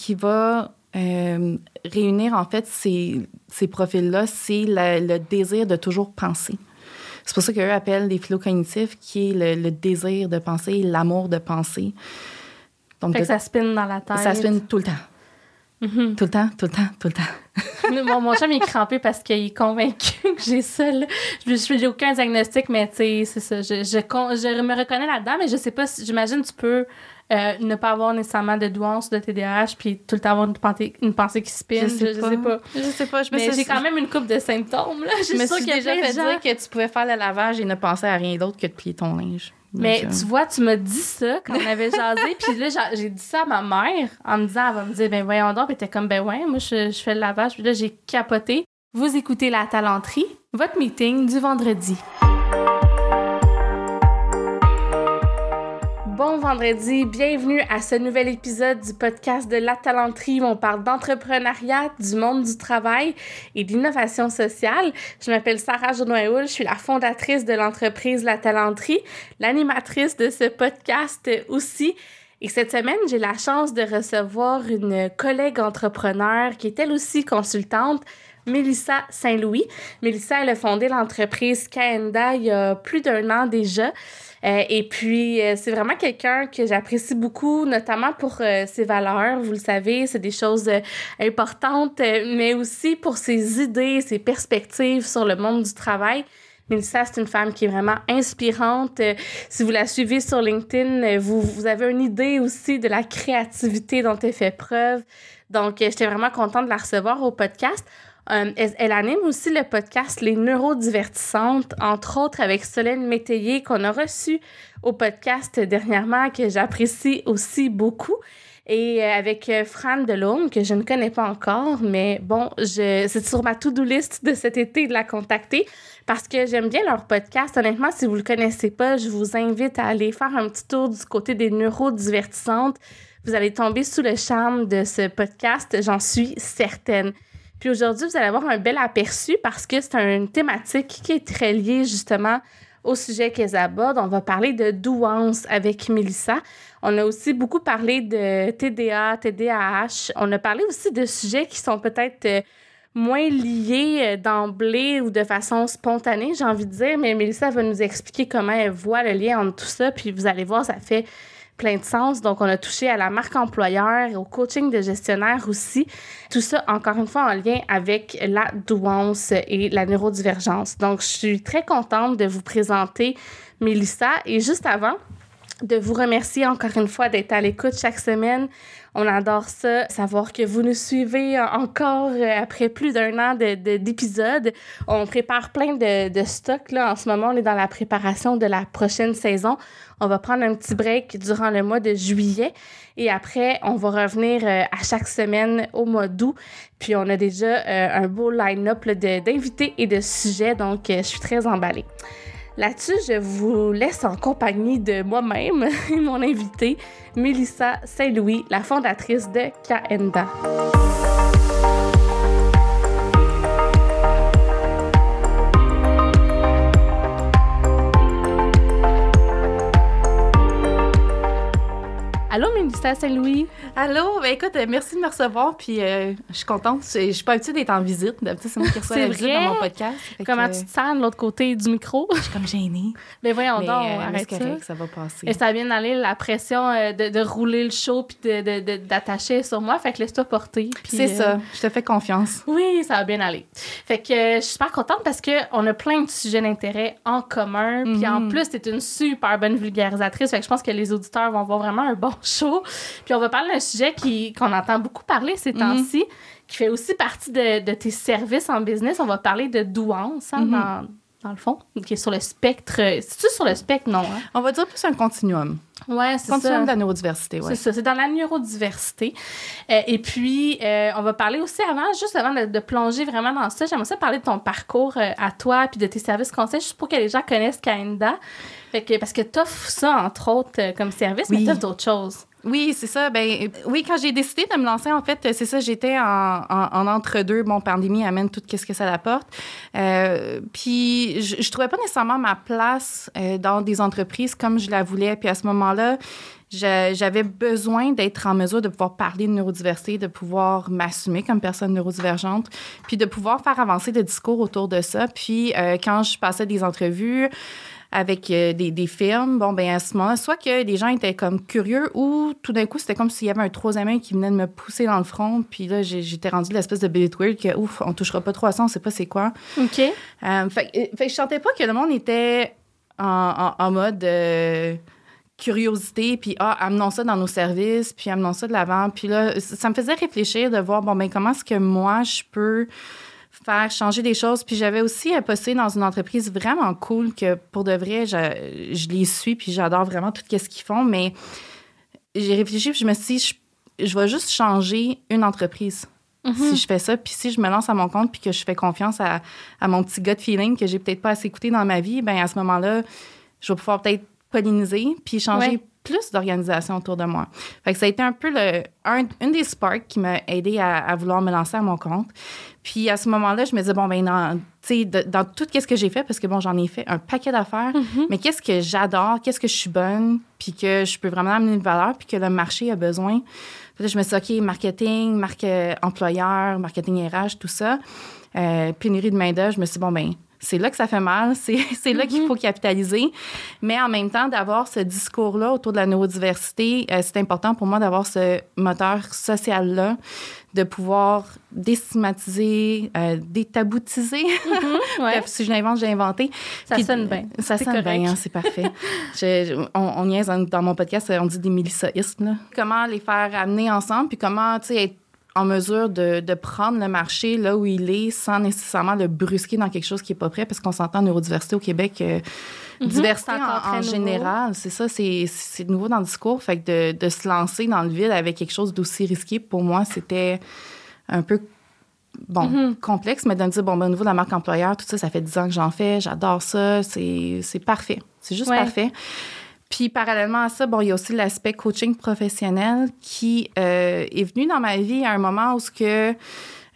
qui va euh, réunir, en fait, ces, ces profils-là, c'est le désir de toujours penser. C'est pour ça qu'eux appellent les philocognitifs, qui est le, désir de penser, l'amour de penser. Donc, fait que ça spinne dans la tête. Ça spinne tout le temps. Mm-hmm. Tout le temps, tout le temps, tout le temps. mon, mon chum est crampé parce qu'il est convaincu que j'ai ça. Je n'ai aucun diagnostic, mais tu sais, c'est ça. Je, je, je, me reconnais là-dedans, mais je sais pas si. J'imagine tu peux euh, ne pas avoir nécessairement de douance de TDAH puis tout le temps avoir une pensée, une pensée qui spinne. Je sais, je, sais pas. Je sais pas. Je mais j'ai quand même une coupe de symptômes. Là. Je, me suis déjà fait dire que tu pouvais faire le lavage et ne penser à rien d'autre que de plier ton linge. Mais tu vois, tu m'as dit ça quand on avait jasé, puis là, j'ai dit ça à ma mère en me disant, elle va me dire, ben voyons donc, puis t'es comme, ben ouais, moi, je, je fais le lavage, puis là, j'ai capoté. Vous écoutez La Talenterie, votre meeting du vendredi. Bon vendredi, bienvenue à ce nouvel épisode du podcast de La Talenterie où on parle d'entrepreneuriat, du monde du travail et d'innovation sociale. Je m'appelle Sarah Jonoëoul, je suis la fondatrice de l'entreprise La Talenterie, l'animatrice de ce podcast aussi. Et cette semaine, j'ai la chance de recevoir une collègue entrepreneur qui est elle aussi consultante, Mélissa Saint-Louis. Mélissa, elle a fondé l'entreprise Kaenda il y a plus d'un an déjà. Euh, et puis, euh, c'est vraiment quelqu'un que j'apprécie beaucoup, notamment pour euh, ses valeurs. Vous le savez, c'est des choses importantes, mais aussi pour ses idées, ses perspectives sur le monde du travail. Mélissa, c'est une femme qui est vraiment inspirante. Si vous la suivez sur LinkedIn, vous, vous avez une idée aussi de la créativité dont elle fait preuve. Donc, j'étais vraiment contente de la recevoir au podcast. Euh, elle, anime aussi le podcast Les Neurodivertissantes, entre autres avec Solène Métayer, qu'on a reçu au podcast dernièrement, que j'apprécie aussi beaucoup. Et euh, avec euh, Fran Delhomme, que je ne connais pas encore, mais bon, c'est sur ma to-do list de cet été de la contacter parce que j'aime bien leur podcast. Honnêtement, si vous ne le connaissez pas, je vous invite à aller faire un petit tour du côté des neurodivertissantes. Vous allez tomber sous le charme de ce podcast, j'en suis certaine. Puis aujourd'hui, vous allez avoir un bel aperçu parce que c'est une thématique qui est très liée justement au sujet qu'elles abordent. On va parler de douance avec Melissa. On a aussi beaucoup parlé de TDA, TDAH. On a parlé aussi de sujets qui sont peut-être euh, moins liés euh, d'emblée ou de façon spontanée, j'ai envie de dire, mais Melissa va nous expliquer comment elle voit le lien entre tout ça. Puis vous allez voir, ça fait plein de sens. Donc, on a touché à la marque employeur, au coaching de gestionnaire aussi. Tout ça, encore une fois, en lien avec la douance et la neurodivergence. Donc, je suis très contente de vous présenter Mélissa. Et juste avant, de vous remercier encore une fois d'être à l'écoute chaque semaine. On adore ça, savoir que vous nous suivez encore euh, après plus d'un an d'épisodes. De, on prépare plein de, stocks. Là. En ce moment, on est dans la préparation de la prochaine saison. On va prendre un petit break durant le mois de juillet et après, on va revenir euh, à chaque semaine au mois d'août. Puis on a déjà euh, un beau line-up d'invités et de sujets, donc je suis très emballée. Là-dessus, je vous laisse en compagnie de moi-même et mon invité, Mélissa Saint-Louis, la fondatrice de Kaenda. Mélissa Saint-Louis. Allô, ben écoute, euh, merci de me recevoir, puis euh, je suis contente. Je, suis pas habituée d'être en visite. D'habitude, c'est moi qui reçois la visite dans mon podcast. Comment tu te sens de l'autre côté du micro? Je suis comme gênée. Mais voyons donc, euh, arrête ça. ça va passer. Et ça a bien allé, la pression de, de, rouler le show puis d'attacher de, de, sur moi, fait que laisse-toi porter. C'est ça, je te fais confiance. Oui, ça va bien aller. Fait que je suis super contente parce qu'on a plein de sujets d'intérêt en commun, puis en mhm. plus, tu es une super bonne vulgarisatrice, fait que je pense que les auditeurs vont avoir vraiment un bon Puis on va parler d'un sujet qu'on entend beaucoup parler ces mhm. temps-ci, qui fait aussi partie de, tes services en business. On va parler de douance hein, mhm. dans, le fond, qui est sur le spectre. C'est-tu sur le spectre, non? Hein? On va dire plus un continuum. Ouais, c'est ça. Continuum de la neurodiversité, C'est ça, c'est dans la neurodiversité. Euh, et puis, euh, on va parler aussi avant, juste avant de, plonger vraiment dans ça, j'aimerais ça parler de ton parcours euh, à toi puis de tes services conseils, juste pour que les gens connaissent Kainda. Fait que, parce que tu offres ça, entre autres, comme service, mais tu d'autres choses. Oui, c'est ça. Ben, oui, quand j'ai décidé de me lancer, en fait, c'est ça, j'étais en, en, entre-deux. Bon, pandémie amène tout ce que ça apporte. Euh, puis, je, je trouvais pas nécessairement ma place euh, dans des entreprises comme je la voulais. Puis, à ce moment-là, j'avais besoin d'être en mesure de pouvoir parler de neurodiversité, de pouvoir m'assumer comme personne neurodivergente, puis de pouvoir faire avancer le discours autour de ça. Puis euh, quand je passais des entrevues, avec euh, des, des, films, bon, ben à ce moment-là, soit que les gens étaient comme curieux ou tout d'un coup, c'était comme s'il y avait un troisième œil qui venait de me pousser dans le front. Puis là, j'étais rendue l'espèce de Billy weird que, ouf, on touchera pas trop à ça, on sait pas c'est quoi. OK. Euh, fait, fait, je sentais pas que le monde était en, en, mode euh, curiosité, puis ah, amenons ça dans nos services, puis amenons ça de l'avant. Puis là, ça me faisait réfléchir de voir, bon, ben comment est-ce que moi, je peux faire changer des choses. Puis j'avais aussi posté dans une entreprise vraiment cool que pour de vrai, je, je les suis puis j'adore vraiment tout ce qu'ils font. Mais j'ai réfléchi puis je me suis dit, je, je vais juste changer une entreprise. Si mhm. je fais ça, puis si je me lance à mon compte, puis que je fais confiance à, à mon petit gut feeling que j'ai peut-être pas assez écouté dans ma vie, ben à ce moment-là, je vais pouvoir peut-être polliniser, puis changer plus d'organisation autour de moi. Fait que ça a été un peu le, un, une des sparks qui m'a aidé à, à, vouloir me lancer à mon compte. Puis à ce moment-là, je me disais, bon, ben, dans, dans tout ce que j'ai fait, parce que bon, j'en ai fait un paquet d'affaires, mm-hmm. mais qu'est-ce que j'adore, qu'est-ce que je suis bonne, puis que je peux vraiment amener une valeur, puis que le marché a besoin. Puis je me suis dit, OK, marketing, marque euh, employeur, marketing RH, tout ça. Euh, pénurie de main-d'œuvre, je me suis dit, bon, ben, c'est là que ça fait mal, c'est là qu'il mhm. faut capitaliser. Mais en même temps, d'avoir ce discours-là autour de la neurodiversité, euh, c'est important pour moi d'avoir ce moteur social-là, de pouvoir déstigmatiser, euh, détaboutiser. Mhm, si je l'invente, j'ai inventé. Ça sonne bien. Ça sonne bien, hein, c'est parfait. je, on, on niaise dans mon podcast, on dit des mélissaïstes. Comment les faire amener ensemble, puis comment être en mesure de, de, prendre le marché là où il est sans nécessairement le brusquer dans quelque chose qui n'est pas prêt, parce qu'on s'entend neurodiversité au Québec. Euh, mhm. diversité en, général, c'est ça, c'est nouveau dans le discours. Fait que de, de, se lancer dans le vide avec quelque chose d'aussi risqué, pour moi, c'était un peu bon, mhm. complexe, mais de me dire, bon, ben, au niveau de la marque employeur, tout ça, ça fait 10 ans que j'en fais, j'adore ça, c'est parfait. C'est juste parfait. Puis parallèlement à ça, bon, il y a aussi l'aspect coaching professionnel qui euh, est venu dans ma vie à un moment où ce que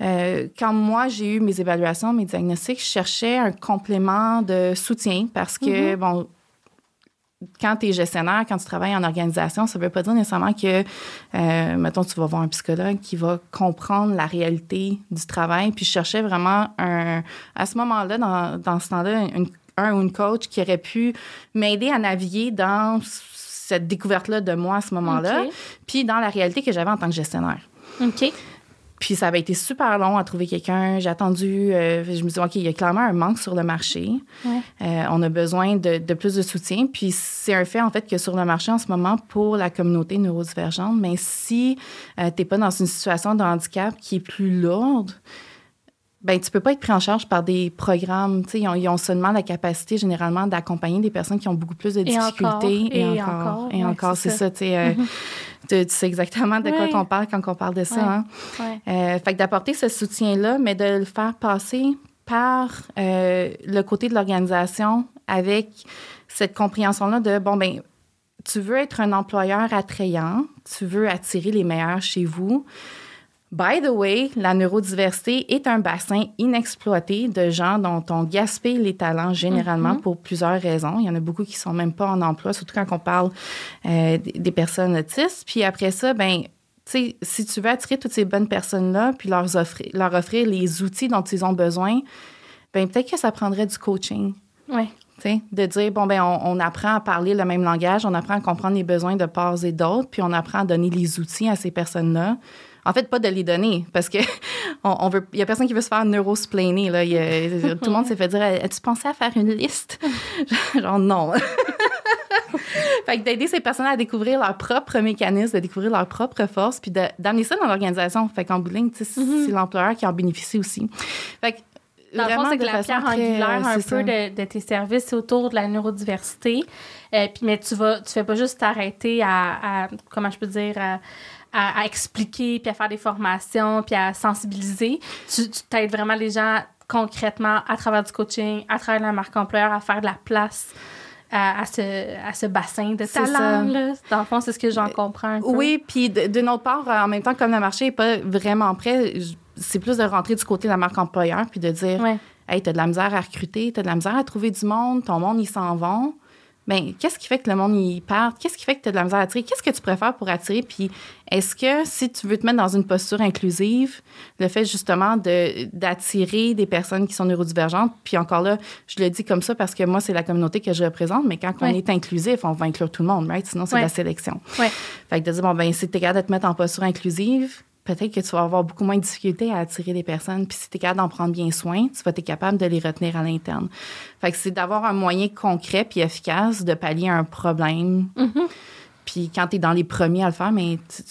euh, quand moi j'ai eu mes évaluations, mes diagnostics, je cherchais un complément de soutien parce que mm-hmm. bon quand tu es gestionnaire, quand tu travailles en organisation, ça ne veut pas dire nécessairement que, euh, mettons, tu vas voir un psychologue qui va comprendre la réalité du travail. Puis je cherchais vraiment un, à ce moment-là, dans, dans ce temps-là, une un ou une coach qui aurait pu m'aider à naviguer dans cette découverte-là de moi à ce moment-là, puis dans la réalité que j'avais en tant que gestionnaire. OK. Puis ça avait été super long à trouver quelqu'un. J'ai attendu, euh, je me suis dit, OK, il y a clairement un manque sur le marché. Ouais. Euh, on a besoin de, de, plus de soutien. Puis c'est un fait, en fait, que sur le marché en ce moment, pour la communauté neurodivergente, mais si euh, tu n'es pas dans une situation de handicap qui est plus lourde, ben tu peux pas être pris en charge par des programmes. Ils ont, ils ont seulement la capacité généralement d'accompagner des personnes qui ont beaucoup plus de difficultés. Et, encore. Et encore. c'est ça. tu, euh, mm-hmm. tu, sais exactement de quoi on parle quand on parle de ça. Hein? Euh, fait que d'apporter ce soutien-là, mais de le faire passer par euh, le côté de l'organisation avec cette compréhension-là de, bon, ben tu veux être un employeur attrayant, tu veux attirer les meilleurs chez vous. By the way, la neurodiversité est un bassin inexploité de gens dont on gaspille les talents généralement mm-hmm. pour plusieurs raisons. Il y en a beaucoup qui sont même pas en emploi, surtout quand on parle euh, des personnes autistes. Puis après ça, ben si tu veux attirer toutes ces bonnes personnes-là, puis leur offrir, leur offrir les outils dont ils ont besoin, ben peut-être que ça prendrait du coaching. Oui. De dire, bon, ben on, on, apprend à parler le même langage, on apprend à comprendre les besoins de part et d'autres, puis on apprend à donner les outils à ces personnes-là en fait, pas de les donner, parce que on, veut, il y a personne qui veut se faire neurosplainer. Là. tout le monde s'est fait dire As-tu pensé à faire une liste? Genre, non. fait que d'aider ces personnes à découvrir leur propre mécanisme, de découvrir leur propre force, puis d'amener ça dans l'organisation. Fait qu'en bout de ligne, mm-hmm. c'est l'employeur qui en bénéficie aussi. Fait que dans le fond, c'est que la pierre angulaire un peu de, tes services, autour de la neurodiversité. Euh, puis, mais tu vas, tu fais pas juste t'arrêter à, à, comment je peux dire, à, à, expliquer, puis à faire des formations, puis à sensibiliser. Tu, tu t'aides vraiment les gens concrètement à travers du coaching, à travers la marque employeur, à faire de la place. À, ce, à ce bassin de talent. Là. Dans le fond, c'est ce que j'en comprends. Un peu. Oui, puis d'une autre part, en même temps, comme le marché n'est pas vraiment prêt, c'est plus de rentrer du côté de la marque employeur puis de dire ouais. Hey, t'as de la misère à recruter, t'as de la misère à trouver du monde, ton monde, ils s'en vont ben qu'est-ce qui fait que le monde y part? Qu'est-ce qui fait que tu as de la misère à attirer? Qu'est-ce que tu préfères pour attirer? Puis est-ce que si tu veux te mettre dans une posture inclusive, le fait justement de, d'attirer des personnes qui sont neurodivergentes, puis encore là, je le dis comme ça parce que moi, c'est la communauté que je représente, mais quand on est inclusif, on va inclure tout le monde, right? Sinon, c'est la sélection. Ouais. Fait que de dire, bon, ben si tu es capable de te mettre en posture inclusive, peut-être que tu vas avoir beaucoup moins de difficultés à attirer des personnes. Puis si tu es capable d'en prendre bien soin, tu vas être capable de les retenir à l'interne. Fait que c'est d'avoir un moyen concret puis efficace de pallier un problème. Mm-hmm. Puis quand tu es dans les premiers à le faire, mais tu,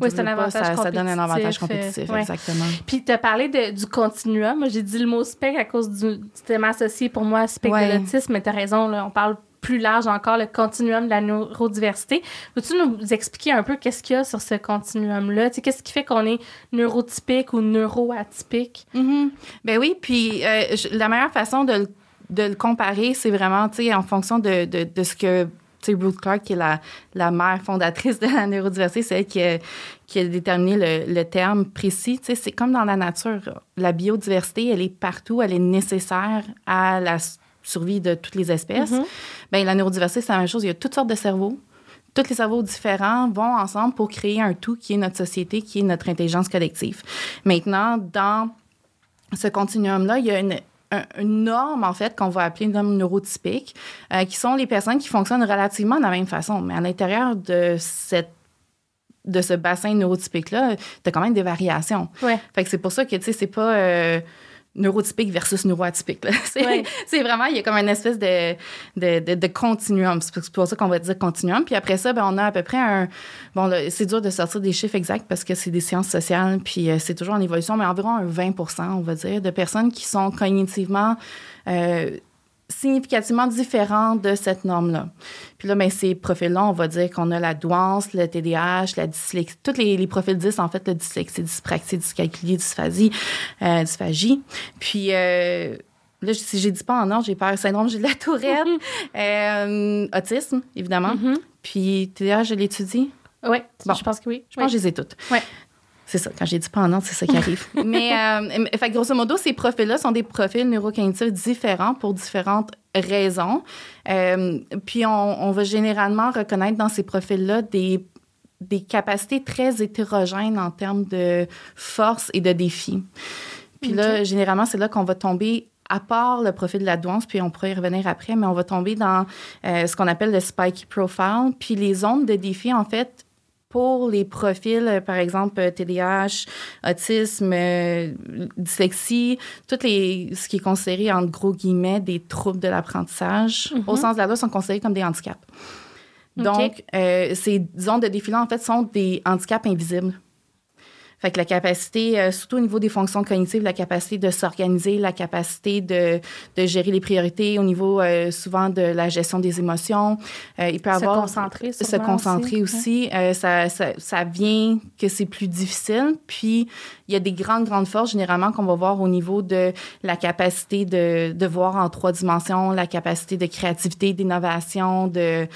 oui, c'est un avantage ça, compétitif. ça donne un avantage compétitif, ouais. exactement. Puis tu as parlé de, du continuum. Moi, j'ai dit le mot spec à cause du thème associé pour moi, spec Ouais. de l'autisme, mais tu as raison, là, on parle plus large encore, le continuum de la neurodiversité. Peux-tu nous expliquer un peu qu'est-ce qu'il y a sur ce continuum-là? Qu'est-ce qui fait qu'on est neurotypique ou neuroatypique? Mhm. Ben oui, puis euh, la meilleure façon de, le- de le comparer, c'est vraiment, en fonction de, de, de ce que, tu sais, Ruth Clark, qui est la, la mère fondatrice de la neurodiversité, c'est elle qui a, qui a déterminé le, le terme précis. C'est comme dans la nature. La biodiversité, elle est partout, elle est nécessaire à la survie de toutes les espèces. Mhm. Ben, la neurodiversité, c'est la même chose. Il y a toutes sortes de cerveaux. Tous les cerveaux différents vont ensemble pour créer un tout qui est notre société, qui est notre intelligence collective. Maintenant, dans ce continuum-là, il y a une, un- une norme, en fait, qu'on va appeler une norme neurotypique, euh, qui sont les personnes qui fonctionnent relativement de la même façon. Mais à l'intérieur de cette de ce bassin neurotypique-là, tu as quand même des variations. Ouais. Fait que c'est pour ça que, tu sais, c'est pas euh, neurotypique versus neuroatypique. C'est Ouais. vraiment, il y a comme une espèce de, de, de, de continuum. C'est pour- ça qu'on va dire continuum. Puis après ça, ben, on a à peu près un... Bon, c'est dur de sortir des chiffres exacts parce que c'est des sciences sociales, puis euh, c'est toujours en évolution, mais environ un 20% on va dire, de personnes qui sont cognitivement... euh, significativement différents de cette norme-là. Puis là, ben, ces profils-là, on va dire qu'on a la douance, le TDAH, la dyslexie, tous les, les profils 10, en fait, le dyslexie, dyspraxie, dyscalculie, dysphasie, euh, dysphagie. Puis euh, là, si j'ai dit pas en ordre, j'ai peur syndrome de la tourette, euh, autisme, évidemment. Mhm. Puis TDAH, je l'étudie? Oui, Bon. je pense que oui. Je pense que je les ai toutes. Ouais. C'est ça, quand j'ai dit pas en ordre, c'est ça qui arrive. mais, euh, fait grosso modo, ces profils-là sont des profils neurocognitifs différents pour différentes raisons. Euh, puis on, on va généralement reconnaître dans ces profils-là des, des capacités très hétérogènes en termes de force et de défi. Puis là, généralement, c'est là qu'on va tomber à part le profil de la douance, puis on pourrait y revenir après, mais on va tomber dans euh, ce qu'on appelle le spiky profile. Puis les zones de défi, en fait, pour les profils, euh, par exemple, euh, TDAH, autisme, euh, dyslexie, tout les, ce qui est considéré, entre gros guillemets, des troubles de l'apprentissage, au sens de la loi, sont considérés comme des handicaps. Donc, euh, ces zones de défi-là, en fait, sont des handicaps invisibles. Fait que la capacité, euh, surtout au niveau des fonctions cognitives, la capacité de s'organiser, la capacité de, de gérer les priorités, au niveau euh, souvent de la gestion des émotions. Euh, il peut Se avoir concentrer, se concentrer aussi. aussi. Euh, ça, ça, ça vient que c'est plus difficile. Puis, il y a des grandes, grandes forces, généralement, qu'on va voir au niveau de la capacité de, de voir en trois dimensions, la capacité de créativité, d'innovation, de...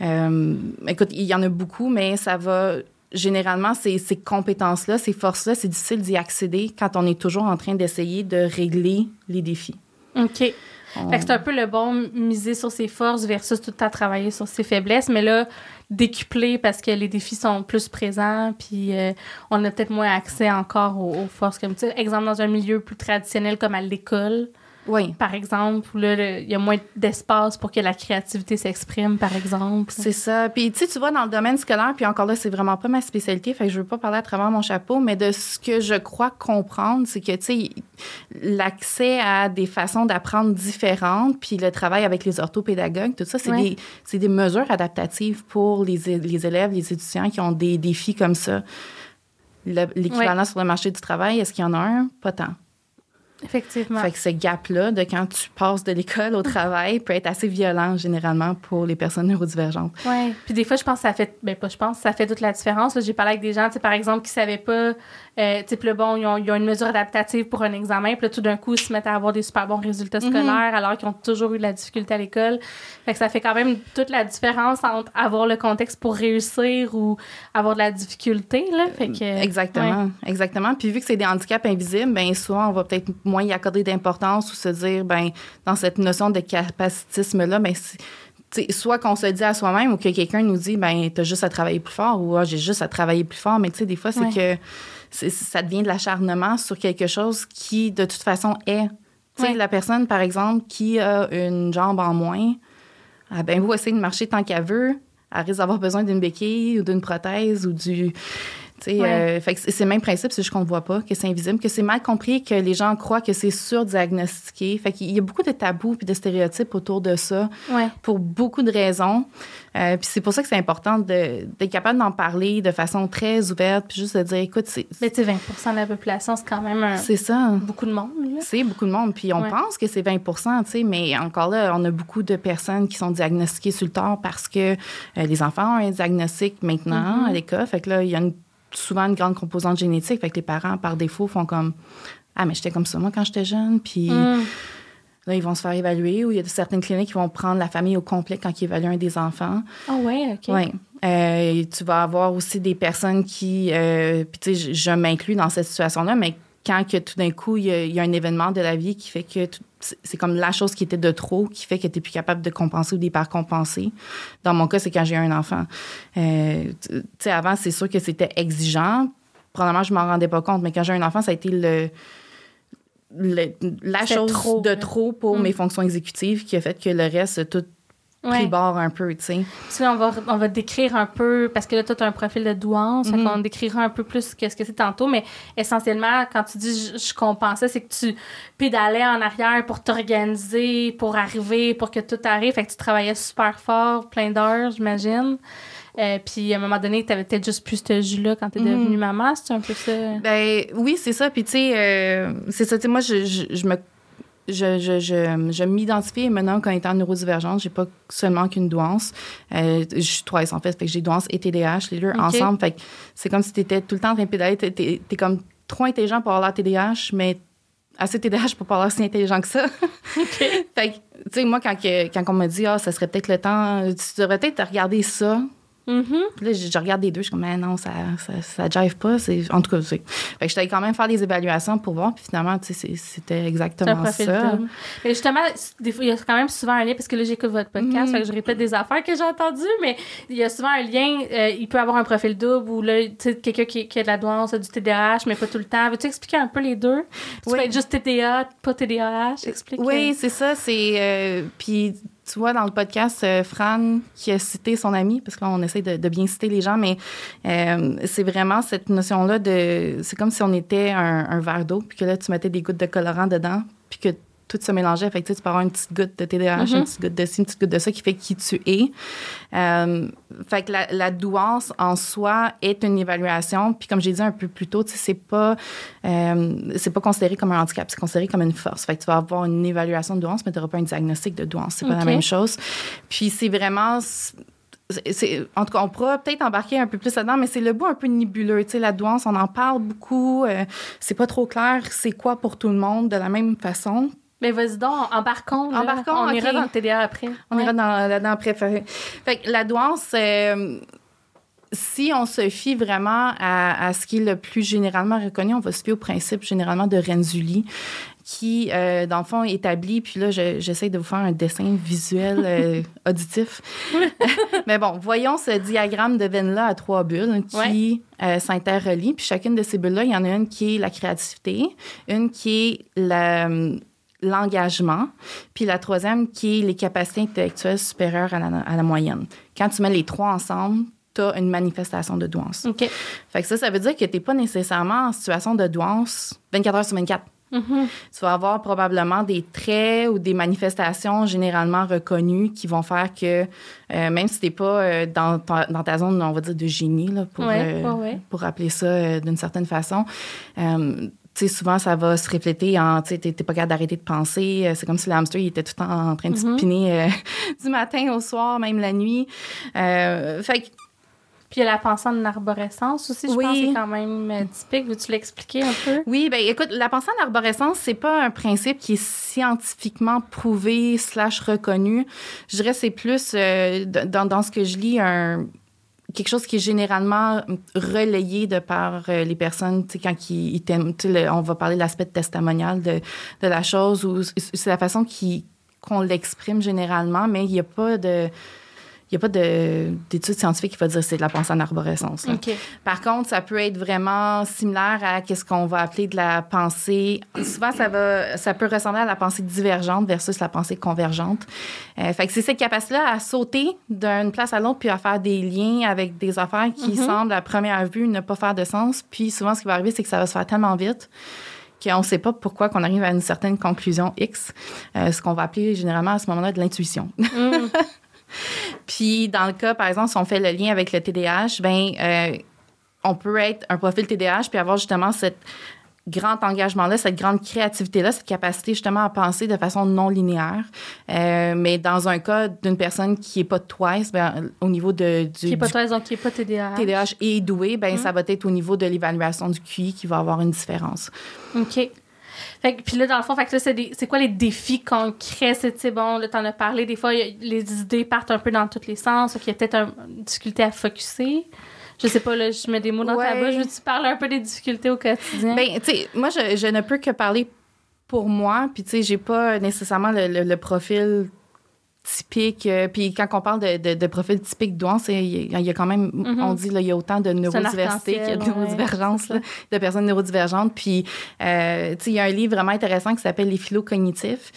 euh, écoute, il y en a beaucoup, mais ça va... Généralement, ces, ces compétences-là, ces forces-là, c'est difficile d'y accéder quand on est toujours en train d'essayer de régler les défis. OK. On- Fait que c'est un peu le bon miser sur ses forces versus tout le temps travailler sur ses faiblesses, mais là, décupler parce que les défis sont plus présents, puis euh, on a peut-être moins accès encore aux, aux forces comme ça. Exemple, dans un milieu plus traditionnel comme à l'école, Oui. par exemple, où là, il y a moins d'espace pour que la créativité s'exprime, par exemple. C'est ça. Puis, tu sais, tu vois, dans le domaine scolaire, puis encore là, c'est vraiment pas ma spécialité, fait que je veux pas parler à travers mon chapeau, mais de ce que je crois comprendre, c'est que, tu sais, l'accès à des façons d'apprendre différentes, puis le travail avec les orthopédagogues, tout ça, c'est Ouais. des, des mesures adaptatives pour les, les élèves, les étudiants qui ont des défis comme ça. Le- L'équivalent sur le marché du travail, est-ce qu'il y en a un? Pas tant. Effectivement. Fait que ce gap-là de quand tu passes de l'école au travail peut être assez violent généralement pour les personnes neurodivergentes. Ouais. Puis des fois, je pense que ça fait, ben pas je pense, ça fait toute la différence. J'ai parlé avec des gens, tu sais, par exemple, qui savaient pas, euh, puis là, bon, ils ont, ils ont une mesure adaptative pour un examen, puis là, tout d'un coup, ils se mettent à avoir des super bons résultats scolaires alors qu'ils ont toujours eu de la difficulté à l'école. Fait que ça fait quand même toute la différence entre avoir le contexte pour réussir ou avoir de la difficulté, là. Fait que... Exactement, exactement. Puis vu que c'est des handicaps invisibles, ben souvent on va peut-être moins y accorder d'importance ou se dire ben dans cette notion de capacitisme là, ben c'est- soit qu'on se dit à soi-même ou que quelqu'un nous dit, ben, t'as juste à travailler plus fort ou ah, j'ai juste à travailler plus fort. Mais tu sais, des fois, c'est que ça devient de l'acharnement sur quelque chose qui, de toute façon, est. Tu sais, la personne, par exemple, qui a une jambe en moins, ah, ben, vous essayez de marcher tant qu'elle veut, elle risque d'avoir besoin d'une béquille ou d'une prothèse ou du. Euh, c'est le même principe, c'est juste qu'on ne voit pas, que c'est invisible, que c'est mal compris, que les gens croient que c'est surdiagnostiqué. Fait qu'il y a beaucoup de tabous et de stéréotypes autour de ça pour beaucoup de raisons. Euh, puis c'est pour ça que c'est important d'être capable d'en parler de façon très ouverte, puis juste de dire, écoute, c'est... Mais tu 20% de la population, c'est quand même C'est ça. beaucoup de monde. C'est beaucoup de monde. Puis on pense que c'est 20 tu sais, mais encore là, on a beaucoup de personnes qui sont diagnostiquées sur le tard parce que euh, les enfants ont un diagnostic maintenant mm-hmm. à l'école. Fait que là, il y a souvent une grande composante génétique. Fait que les parents, par défaut, font comme Ah, mais j'étais comme ça, moi, quand j'étais jeune. Puis mm. là, ils vont se faire évaluer ou il y a certaines cliniques qui vont prendre la famille au complet quand ils évaluent un des enfants. Ah, oh, ouais, OK. Oui. Euh, tu vas avoir aussi des personnes qui. Euh, puis, tu sais, je, m'inclus dans cette situation-là, mais quand que tout d'un coup, il y, a, un événement de la vie qui fait que c'est comme la chose qui était de trop, qui fait que tu n'es plus capable de compenser ou d'hyper-compenser. Dans mon cas, c'est quand j'ai un enfant. Euh, tu sais, avant, c'est sûr que c'était exigeant. Probablement, je m'en rendais pas compte, mais quand j'ai un enfant, ça a été le, la chose de trop pour mm. mes fonctions exécutives qui a fait que le reste, tout pris bord un peu, tu sais. on va, on va décrire un peu, parce que là, tu as un profil de douance, mm on décrira un peu plus que ce que c'est tantôt, mais essentiellement, quand tu dis je, compensais, c'est que tu pédalais en arrière pour t'organiser, pour arriver, pour que tout arrive. Fait que tu travaillais super fort, plein d'heures, j'imagine. Euh, puis à un moment donné, tu avais peut-être juste plus ce jus-là quand tu es devenue maman, c'est un peu ça? Ben oui, c'est ça. Puis tu sais, euh, c'est ça. Tu sais, moi, je, je me je, je, je, je m'identifie maintenant comme étant neurodivergente. J'ai pas seulement qu'une douance. Euh, je suis trois en fait. Fait que j'ai douance et TDAH, les deux ensemble. Fait que c'est comme si tu étais tout le temps en train de pédaler. Tu es, comme trop intelligent pour avoir la TDAH, mais assez TDAH pour pas avoir si intelligent que ça. fait que, tu sais, moi, quand, quand on me dit, ah, ça serait peut-être le temps, tu devrais peut-être regarder ça Mm-hmm. là, je, regarde les deux, je suis comme, mais non, ça, ça, ça jive pas. En tout cas, c'est. Fait que j'étais quand même faire des évaluations pour voir, puis finalement, tu sais, c'était exactement ça. Mais justement, des fois, il y a quand même souvent un lien, parce que là, j'écoute votre podcast, mm-hmm. fait que je répète des affaires que j'ai entendues, mais il y a souvent un lien. Euh, il peut avoir un profil double ou là, tu sais, quelqu'un qui, qui, a de la douance, a du TDAH, mais pas tout le temps. Veux-tu expliquer un peu les deux? Tu peux être juste TDA, pas TDAH? Explique. Oui, c'est ça. C'est. Euh, puis tu vois, dans le podcast, euh, Fran, qui a cité son ami, parce que là, on essaie de, bien citer les gens, mais euh, c'est vraiment cette notion-là de. C'est comme si on était un, un verre d'eau, puis que là, tu mettais des gouttes de colorant dedans, puis que tout se mélanger. Fait que, tu peux avoir une petite goutte de TDAH, une mm-hmm. petite goutte de ci, une petite goutte de ça qui fait qui tu es. Euh, fait que la, la, douance en soi est une évaluation. Puis comme j'ai dit un peu plus tôt, c'est pas, euh, c'est pas considéré comme un handicap, c'est considéré comme une force. Fait que tu vas avoir une évaluation de douance, mais tu n'auras pas un diagnostic de douance. C'est pas la même chose. Puis c'est vraiment en tout cas, on pourra peut-être embarquer un peu plus là-dedans, mais c'est le bout un peu nébuleux. Tu sais, la douance, on en parle beaucoup. Euh, c'est pas trop clair c'est quoi pour tout le monde de la même façon. Mais vas-y donc, embarquons. Embarquons. On ira dans le TDA après. On ira dans, là-dedans après. Fait que la douance, euh, si on se fie vraiment à, ce qui est le plus généralement reconnu, on va se fier au principe généralement de Renzulli, qui, euh, dans le fond, établit, puis là, j'essaie de vous faire un dessin visuel euh, auditif. Mais bon, voyons ce diagramme de veine-là à trois bulles qui s'interrelient. Puis chacune de ces bulles-là, il y en a une qui est la créativité, une qui est la l'engagement, puis la troisième qui est les capacités intellectuelles supérieures à la, moyenne. Quand tu mets les trois ensemble, tu as une manifestation de douance. OK. Fait que ça, ça veut dire que tu n'es pas nécessairement en situation de douance 24 heures sur 24. Mm-hmm. Tu vas avoir probablement des traits ou des manifestations généralement reconnues qui vont faire que, euh, même si tu n'es pas euh, dans, ta, dans, ta, zone, on va dire, de génie, là, pour, euh, pour appeler ça d'une certaine façon, sais, souvent, ça va se refléter en, tu sais, pas capable d'arrêter de penser. Euh, c'est comme si le hamster, il était tout le temps en train de mm-hmm. spinner euh, du matin au soir, même la nuit. Euh, fait que, puis il y a la pensée en arborescence aussi, je pense, c'est quand même typique. Veux-tu l'expliquer un peu? Oui, ben écoute, la pensée en arborescence, c'est pas un principe qui est scientifiquement prouvé slash reconnu. Je dirais c'est plus, dans, dans ce que je lis, un quelque chose qui est généralement relayé de par euh, les personnes, tu sais, quand ils, ils on va parler de l'aspect testimonial de, la chose, ou c'est la façon qu'on l'exprime généralement, mais il n'y a pas de il n'y a pas d'études scientifiques qui vont dire que c'est de la pensée en arborescence. Par contre, ça peut être vraiment similaire à ce qu'on va appeler de la pensée. Souvent, ça, va, ça peut ressembler à la pensée divergente versus la pensée convergente. Euh, fait que c'est cette capacité-là à sauter d'une place à l'autre puis à faire des liens avec des affaires qui mm-hmm. semblent, à première vue, ne pas faire de sens. Puis souvent, ce qui va arriver, c'est que ça va se faire tellement vite qu'on ne sait pas pourquoi qu'on arrive à une certaine conclusion X, euh, ce qu'on va appeler généralement à ce moment-là de l'intuition. Mm. Puis, dans le cas, par exemple, si on fait le lien avec le TDAH, ben, euh, on peut être un profil TDAH puis avoir justement cette grand engagement-là, cette grande créativité-là, cette capacité justement à penser de façon non linéaire. Euh, mais dans un cas d'une personne qui n'est pas TWICE, ben, au niveau de, du... Qui n'est pas TWICE, donc qui n'est pas TDAH. TDAH et doué, ben, ça hum. va être au niveau de l'évaluation du QI qui va avoir une différence. OK. Fait, puis là, dans le fond, fait que c'est quoi les défis concrets? C'est bon, là, t'en as parlé, des fois, les idées partent un peu dans tous les sens, il y a peut-être une difficulté à focuser. Je sais pas, là, je mets des mots dans ta bouche. Veux-tu parler un peu des difficultés au quotidien? Ben, tu sais, moi, je, je, ne peux que parler pour moi. Puis, tu sais, j'ai pas nécessairement le, le profil typique. Euh, puis quand on parle de, de, de profil typique douance, il y, a quand même, mm-hmm. on dit, là, il y a autant de neurodiversité qu'il y a de neurodivergence, de personnes neurodivergentes. Puis, euh, tu sais, il y a un livre vraiment intéressant qui s'appelle Les philo cognitifs,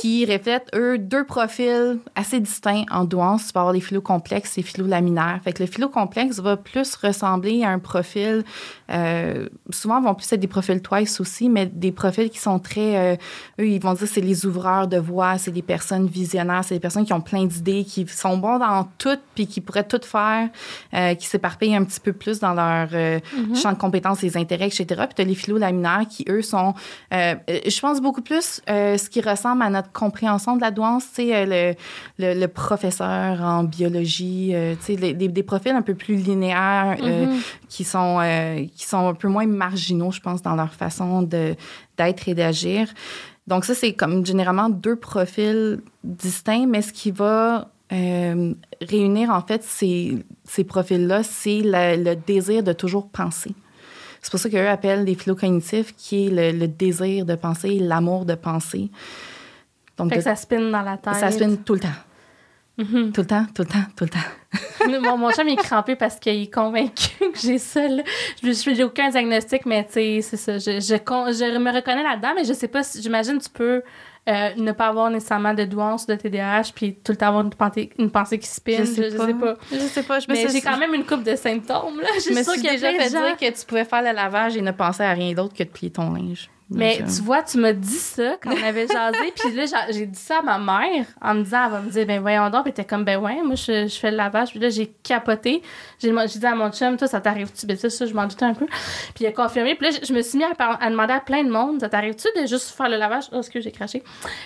qui reflète, eux, deux profils assez distincts en douance. Tu avoir les philo complexes et philo laminaires. Fait que le philo complexe va plus ressembler à un profil, euh, souvent vont plus être des profils twice aussi, mais des profils qui sont très, euh, eux, ils vont dire c'est les ouvreurs de voix, c'est des personnes visionnaires, c'est des personnes qui ont plein d'idées, qui sont bons dans tout, puis qui pourraient tout faire, euh, qui s'éparpillent un petit peu plus dans leur mm-hmm. champ de compétences, les intérêts, etc. Puis tu as les philo-laminaires qui, eux, sont, je pense, beaucoup plus ce qui ressemble à notre compréhension de la douance, c'est le, le, professeur en biologie, tu sais, des profils un peu plus linéaires mm-hmm. qui, sont, qui sont un peu moins marginaux, je pense, dans leur façon d'être et d'agir. Donc, ça, c'est comme généralement deux profils distincts, mais ce qui va euh, réunir, en fait, ces, ces profils-là, c'est le désir de toujours penser. C'est pour ça qu'eux appellent les philo-cognitifs, qui est le, désir de penser, l'amour de penser. Donc, fait que ça spinne dans la tête. Ça spinne tout le temps. Mm-hmm. Tout le temps, tout le temps, tout le temps. mon, mon chum est crampé parce qu'il est convaincu que j'ai ça. Je n'ai aucun diagnostic, mais tu sais, c'est ça. Je, je, je, me reconnais là-dedans, mais je sais pas si. J'imagine tu peux euh, ne pas avoir nécessairement de douance de TDAH puis tout le temps avoir une pensée, une pensée qui spinne. Je sais, je, sais pas. Je sais pas. mais j'ai quand même une coupe de symptômes. Là. Je me suis déjà fait dire que tu pouvais faire le lavage et ne penser à rien d'autre que de plier ton linge. Mais tu vois, tu m'as dit ça quand on avait jasé. puis là, j'ai dit ça à ma mère en me disant, elle va me dire, ben voyons donc. Puis t'es comme, ben ouais, moi, je, je, fais le lavage. Puis là, j'ai capoté. J'ai dit à mon chum, toi, ça t'arrive-tu? Ben ça, ça, je m'en doutais un peu. Puis il a confirmé. Puis là, je, me suis mis à, demander à plein de monde, ça t'arrive-tu de juste faire le lavage? Oh, que j'ai craché.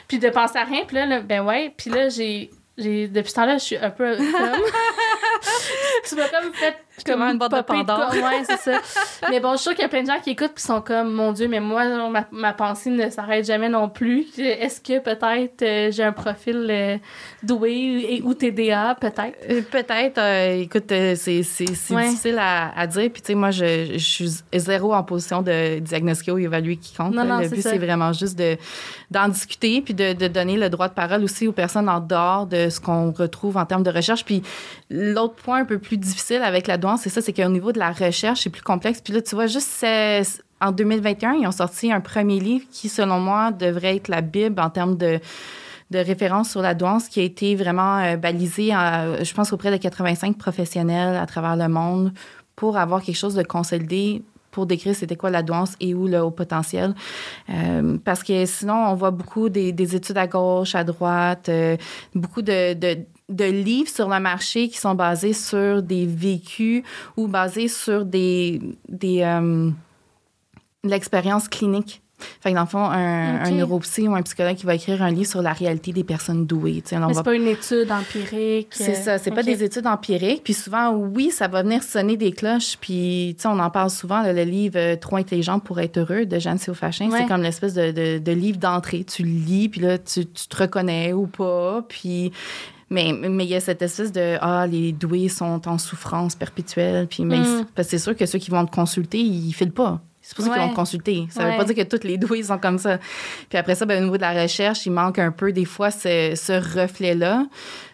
Puis de penser à rien. Puis là, ben ouais. Puis là, j'ai depuis ce temps-là, je suis un peu comme. tu m'as comme fait comme une boîte de Pandore. Ouais, c'est ça. mais bon, je suis sûre qu'il y a plein de gens qui écoutent qui sont comme, mon Dieu, mais moi, ma, ma pensée ne s'arrête jamais non plus. Est-ce que peut-être euh, j'ai un profil euh, doué et, ou TDA, peut-être? Euh, peut-être. écoute, c'est difficile à, à, dire. Puis, tu sais, moi, je, je, suis zéro en position de diagnostiquer ou évaluer quiconque. Non, non, le but, c'est vraiment juste d'en discuter puis de, de, donner le droit de parole aussi aux personnes en dehors de ce qu'on retrouve en termes de recherche. Puis, l'autre point un peu plus difficile avec la c'est ça, c'est qu'au niveau de la recherche, c'est plus complexe. Puis là, tu vois, juste en 2021, ils ont sorti un premier livre qui, selon moi, devrait être la Bible en termes de de référence sur la douance qui a été vraiment euh, balisé, je pense, auprès de 85 professionnels à travers le monde pour avoir quelque chose de consolidé pour décrire c'était quoi la douance et où le haut potentiel. Euh, parce que sinon, on voit beaucoup des, études à gauche, à droite, euh, beaucoup de livres sur le marché qui sont basés sur des vécus ou basés sur des, des euh, l'expérience clinique. Fait que dans le fond, un, neuropsy ou un psychologue qui va écrire un livre sur la réalité des personnes douées. Mais c'est pas une étude empirique. C'est ça, c'est pas des études empiriques. Puis souvent, oui, ça va venir sonner des cloches. Puis, tu sais, on en parle souvent, le livre euh, Trop intelligent pour être heureux de Jeanne Séofachin. C'est comme l'espèce de, de, de livre d'entrée. Tu lis, puis là, tu, tu, te reconnais ou pas. Puis mais, mais il y a cette espèce de Ah, les doués sont en souffrance perpétuelle. Puis, mais mm. parce que c'est sûr que ceux qui vont te consulter, ils filent pas. C'est pour ça qu'ils vont consulter. Ça veut Ouais. pas dire que tous les doués sont comme ça. Puis après ça, ben, au niveau de la recherche, il manque un peu des fois ce, ce reflet-là.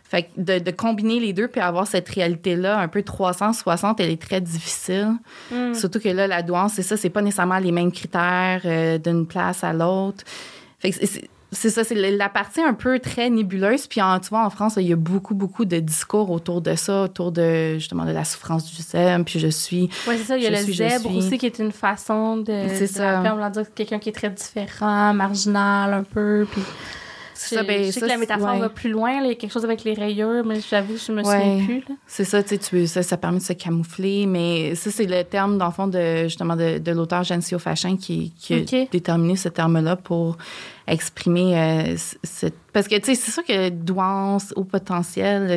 Fait que de, de combiner les deux puis avoir cette réalité-là un peu 360, elle est très difficile. Mm. Surtout que là, la douance, c'est ça, c'est pas nécessairement les mêmes critères euh, d'une place à l'autre. Fait que c'est- ça, c'est la partie un peu très nébuleuse. Puis en, tu vois, en France, il y a beaucoup, beaucoup de discours autour de ça, autour de justement de la souffrance du SEM. Puis je suis. Oui, c'est ça. Il y a le suis, zèbre aussi qui est une façon de. C'est ça. On va dire quelqu'un qui est très différent, marginal un peu. Puis ça, ben, je sais ça, que la métaphore ouais. va plus loin. là. Il y a quelque chose avec les rayures, mais j'avoue, je me Ouais. souviens plus. C'est ça, tu sais, ça, ça permet de se camoufler, mais ça, c'est le terme, dans le fond, de, justement, de, de l'auteur Genesio Fachin qui, qui a déterminé ce terme-là pour exprimer euh, cette... Parce que, tu sais, c'est sûr que douance, au potentiel,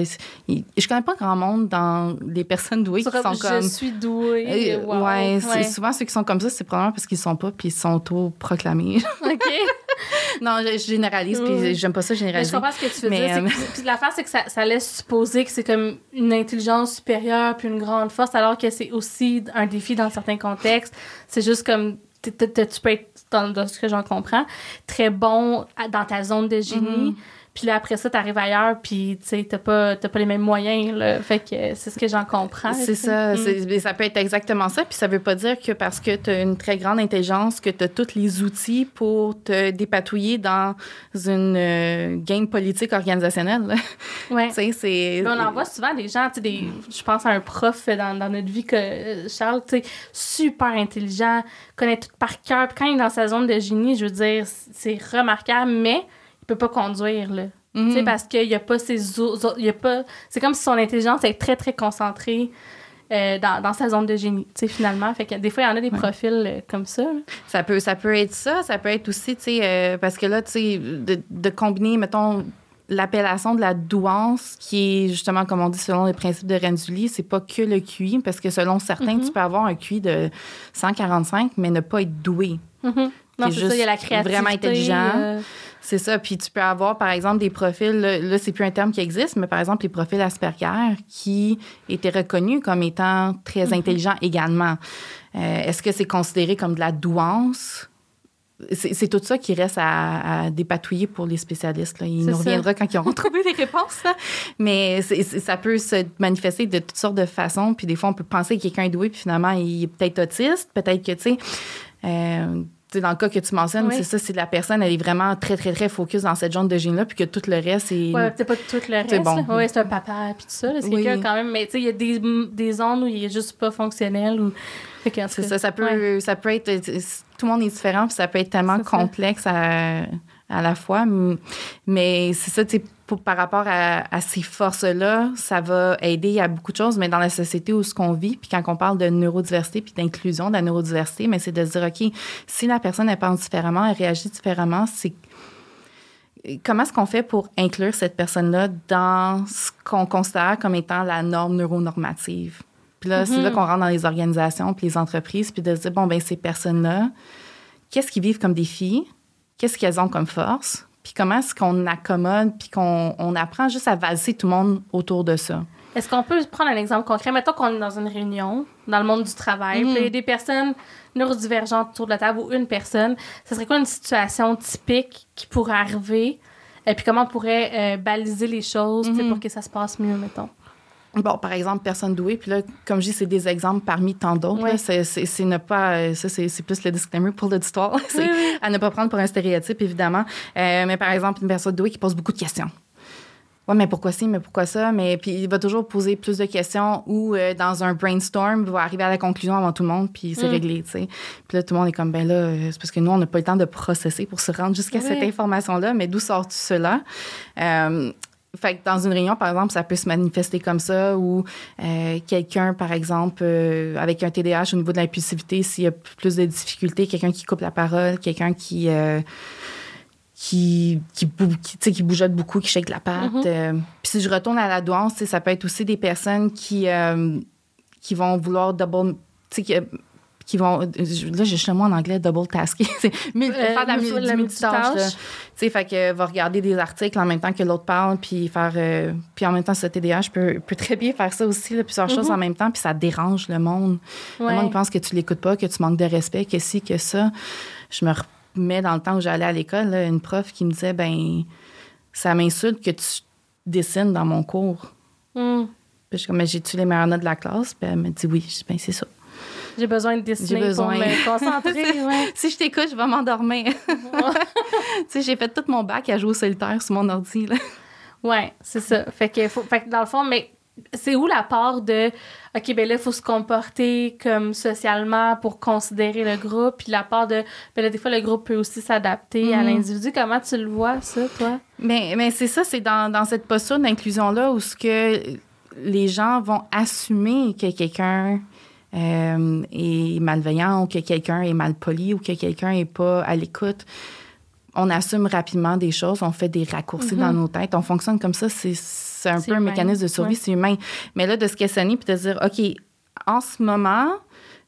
euh, je connais pas grand monde dans les personnes douées qui sont comme, comme... Je suis douée. Euh, wow. ouais, Ouais. souvent ceux qui sont comme ça, c'est probablement parce qu'ils sont pas puis ils sont auto-proclamés. OK. non, je, je généralise Oui. puis j'aime pas ça Mais je généraliser. comprends ce que tu veux Mais, dire. euh, Puis l'affaire, c'est que ça, ça laisse supposer que c'est comme une intelligence supérieure puis une grande force, alors que c'est aussi un défi dans certains contextes. C'est juste comme. Tu peux être, dans, ce que j'en comprends, très bon dans ta zone de génie. Mhm. Puis là, après ça, t'arrives ailleurs, puis tu sais, t'as pas, t'as pas les mêmes moyens. Là. Fait que c'est ce que j'en comprends. C'est ça, Mm. ça peut être exactement ça. Puis ça veut pas dire que parce que tu as une très grande intelligence, que tu as tous les outils pour te dépatouiller dans une euh, game politique organisationnelle. tu sais. Mais on en voit souvent des gens, tu sais, des, je pense à un prof dans, dans notre vie que euh, Charles, tu sais, super intelligent, connaît tout par cœur. Puis quand il est dans sa zone de génie, je veux dire, c'est remarquable, mais il peut pas conduire, là. Mhm. Tu sais, parce qu'il y a pas o- il y a pas, c'est comme si son intelligence est très, très concentrée euh, dans, dans sa zone de génie, tu sais, finalement. Fait que des fois, il y en a des profils euh, comme ça. là. Ça peut, ça peut être ça, ça peut être aussi, tu sais, euh, parce que là, tu sais, de, de combiner, mettons, l'appellation de la douance, qui est justement, comme on dit, selon les principes de Renzulli, c'est pas que le QI, parce que selon certains, Mhm. tu peux avoir un QI de 145, mais ne pas être doué. Mhm. Non, c'est ça, il y a la créativité. vraiment intelligent. euh, C'est ça. Puis tu peux avoir, par exemple, des profils, là, là, c'est plus un terme qui existe, mais par exemple, les profils Asperger qui étaient reconnus comme étant très Mhm. intelligents également. Euh, Est-ce que c'est considéré comme de la douance? C'est tout ça qui reste à, à dépatouiller pour les spécialistes. Là. Il C'est nous ça. reviendra quand ils auront trouvé les réponses. là. Mais ça peut se manifester de toutes sortes de façons. Puis des fois, on peut penser que quelqu'un est doué, puis finalement, il est peut-être autiste. Peut-être que, tu sais, euh, tu sais, dans le cas que tu mentionnes, Oui. c'est ça, c'est la personne, elle est vraiment très, très, très focus dans cette zone de génie-là, puis que tout le reste, c'est. Ouais, peut-être pas tout le reste. C'est bon. Ouais, c'est un papa puis tout ça. C'est Oui. quand même. Mais tu sais, il y a des, des zones où il est juste pas fonctionnel. Ou... C'est ça, ça peut, ouais. ça peut être. Tout le monde est différent, puis ça peut être tellement C'est complexe à, à la fois. Mais c'est ça, tu sais, pour- par rapport à, à ces forces-là, ça va aider à beaucoup de choses, mais dans la société où ce qu'on vit, puis quand on parle de neurodiversité puis d'inclusion de la neurodiversité, mais c'est de se dire, OK, si la personne, elle pense différemment, elle réagit différemment, c'est comment est-ce qu'on fait pour inclure cette personne-là dans ce qu'on considère comme étant la norme neuronormative? Puis là, c'est là qu'on rentre dans les organisations puis les entreprises, puis de se dire, bon, ben ces personnes-là, qu'est-ce qu'ils vivent comme défi? Qu'est-ce qu'elles ont comme force? Puis comment est-ce qu'on accommode puis qu'on on apprend juste à valser tout le monde autour de ça? Est-ce qu'on peut prendre un exemple concret? Mettons qu'on est dans une réunion, dans le monde du travail, Mhm. puis il y a des personnes neurodivergentes autour de la table ou une personne. Ce serait quoi une situation typique qui pourrait arriver? Et puis comment on pourrait euh, baliser les choses Mhm. pour que ça se passe mieux, mettons? Bon, par exemple, personne douée, puis là, comme je dis, c'est des exemples parmi tant d'autres. Là. C'est- C'est c'est ne pas. euh, Ça, c'est c'est plus le disclaimer pour l'auditoire. C'est Oui, oui. à ne pas prendre pour un stéréotype, évidemment. Euh, mais par exemple, une personne douée qui pose beaucoup de questions. Ouais, mais pourquoi ci, mais pourquoi ça? Mais puis il va toujours poser plus de questions ou euh, dans un brainstorm, il va arriver à la conclusion avant tout le monde, puis c'est Mm. réglé, tu sais. Puis là, tout le monde est comme, ben là, c'est parce que nous, on n'a pas le temps de processer pour se rendre jusqu'à Oui. cette information-là, mais d'où sort-tu cela? Euh, fait que dans une réunion, par exemple, ça peut se manifester comme ça, ou euh, quelqu'un, par exemple, euh, avec un TDAH au niveau de l'impulsivité, s'il y a plus de difficultés, quelqu'un qui coupe la parole, quelqu'un qui, euh, qui, qui, qui, bougeotte beaucoup, qui shake la patte. Mhm. euh. Puis si je retourne à la douance, ça peut être aussi des personnes qui, qui vont vouloir double, qui, vont. Là, j'ai le mot en anglais, double tasking. mais faire de la, du la multitâche. Tu sais, fait que va regarder des articles en même temps que l'autre parle, puis faire. euh, puis en même temps, ce TDAH peut, peut très bien faire ça aussi, là, plusieurs choses en même temps, puis ça dérange le monde. Le monde pense que tu l'écoutes pas, que tu manques de respect, que si, que ça. Je me remets dans le temps où j'allais à l'école, une prof qui me disait ben ça m'insulte que tu dessines dans mon cours. Puis je suis comme, Mais j'ai-tu les meilleures notes de la classe? Puis elle me dit oui. Je dis, ben c'est ça. J'ai besoin de dessiner besoin. pour me concentrer. ouais. Si je t'écoute, je vais m'endormir. j'ai fait tout mon bac à jouer au solitaire sur mon ordi. Là. Ouais, c'est ça. Fait que, faut, fait que dans le fond, mais c'est où la part de OK, ben là, il faut se comporter comme socialement pour considérer le groupe, puis la part de ben là, des fois, le groupe peut aussi s'adapter à Mhm. l'individu. Comment tu le vois, ça, toi? Mais, mais c'est ça, c'est dans, dans cette posture d'inclusion-là où ce que les gens vont assumer que quelqu'un euh, est malveillant ou que quelqu'un est mal poli ou que quelqu'un est pas à l'écoute. On assume rapidement des choses, on fait des raccourcis dans nos têtes, on fonctionne comme ça, c'est un peu un mécanisme de survie, ouais. c'est humain. Mais là, de se questionner puis de se dire, OK, en ce moment,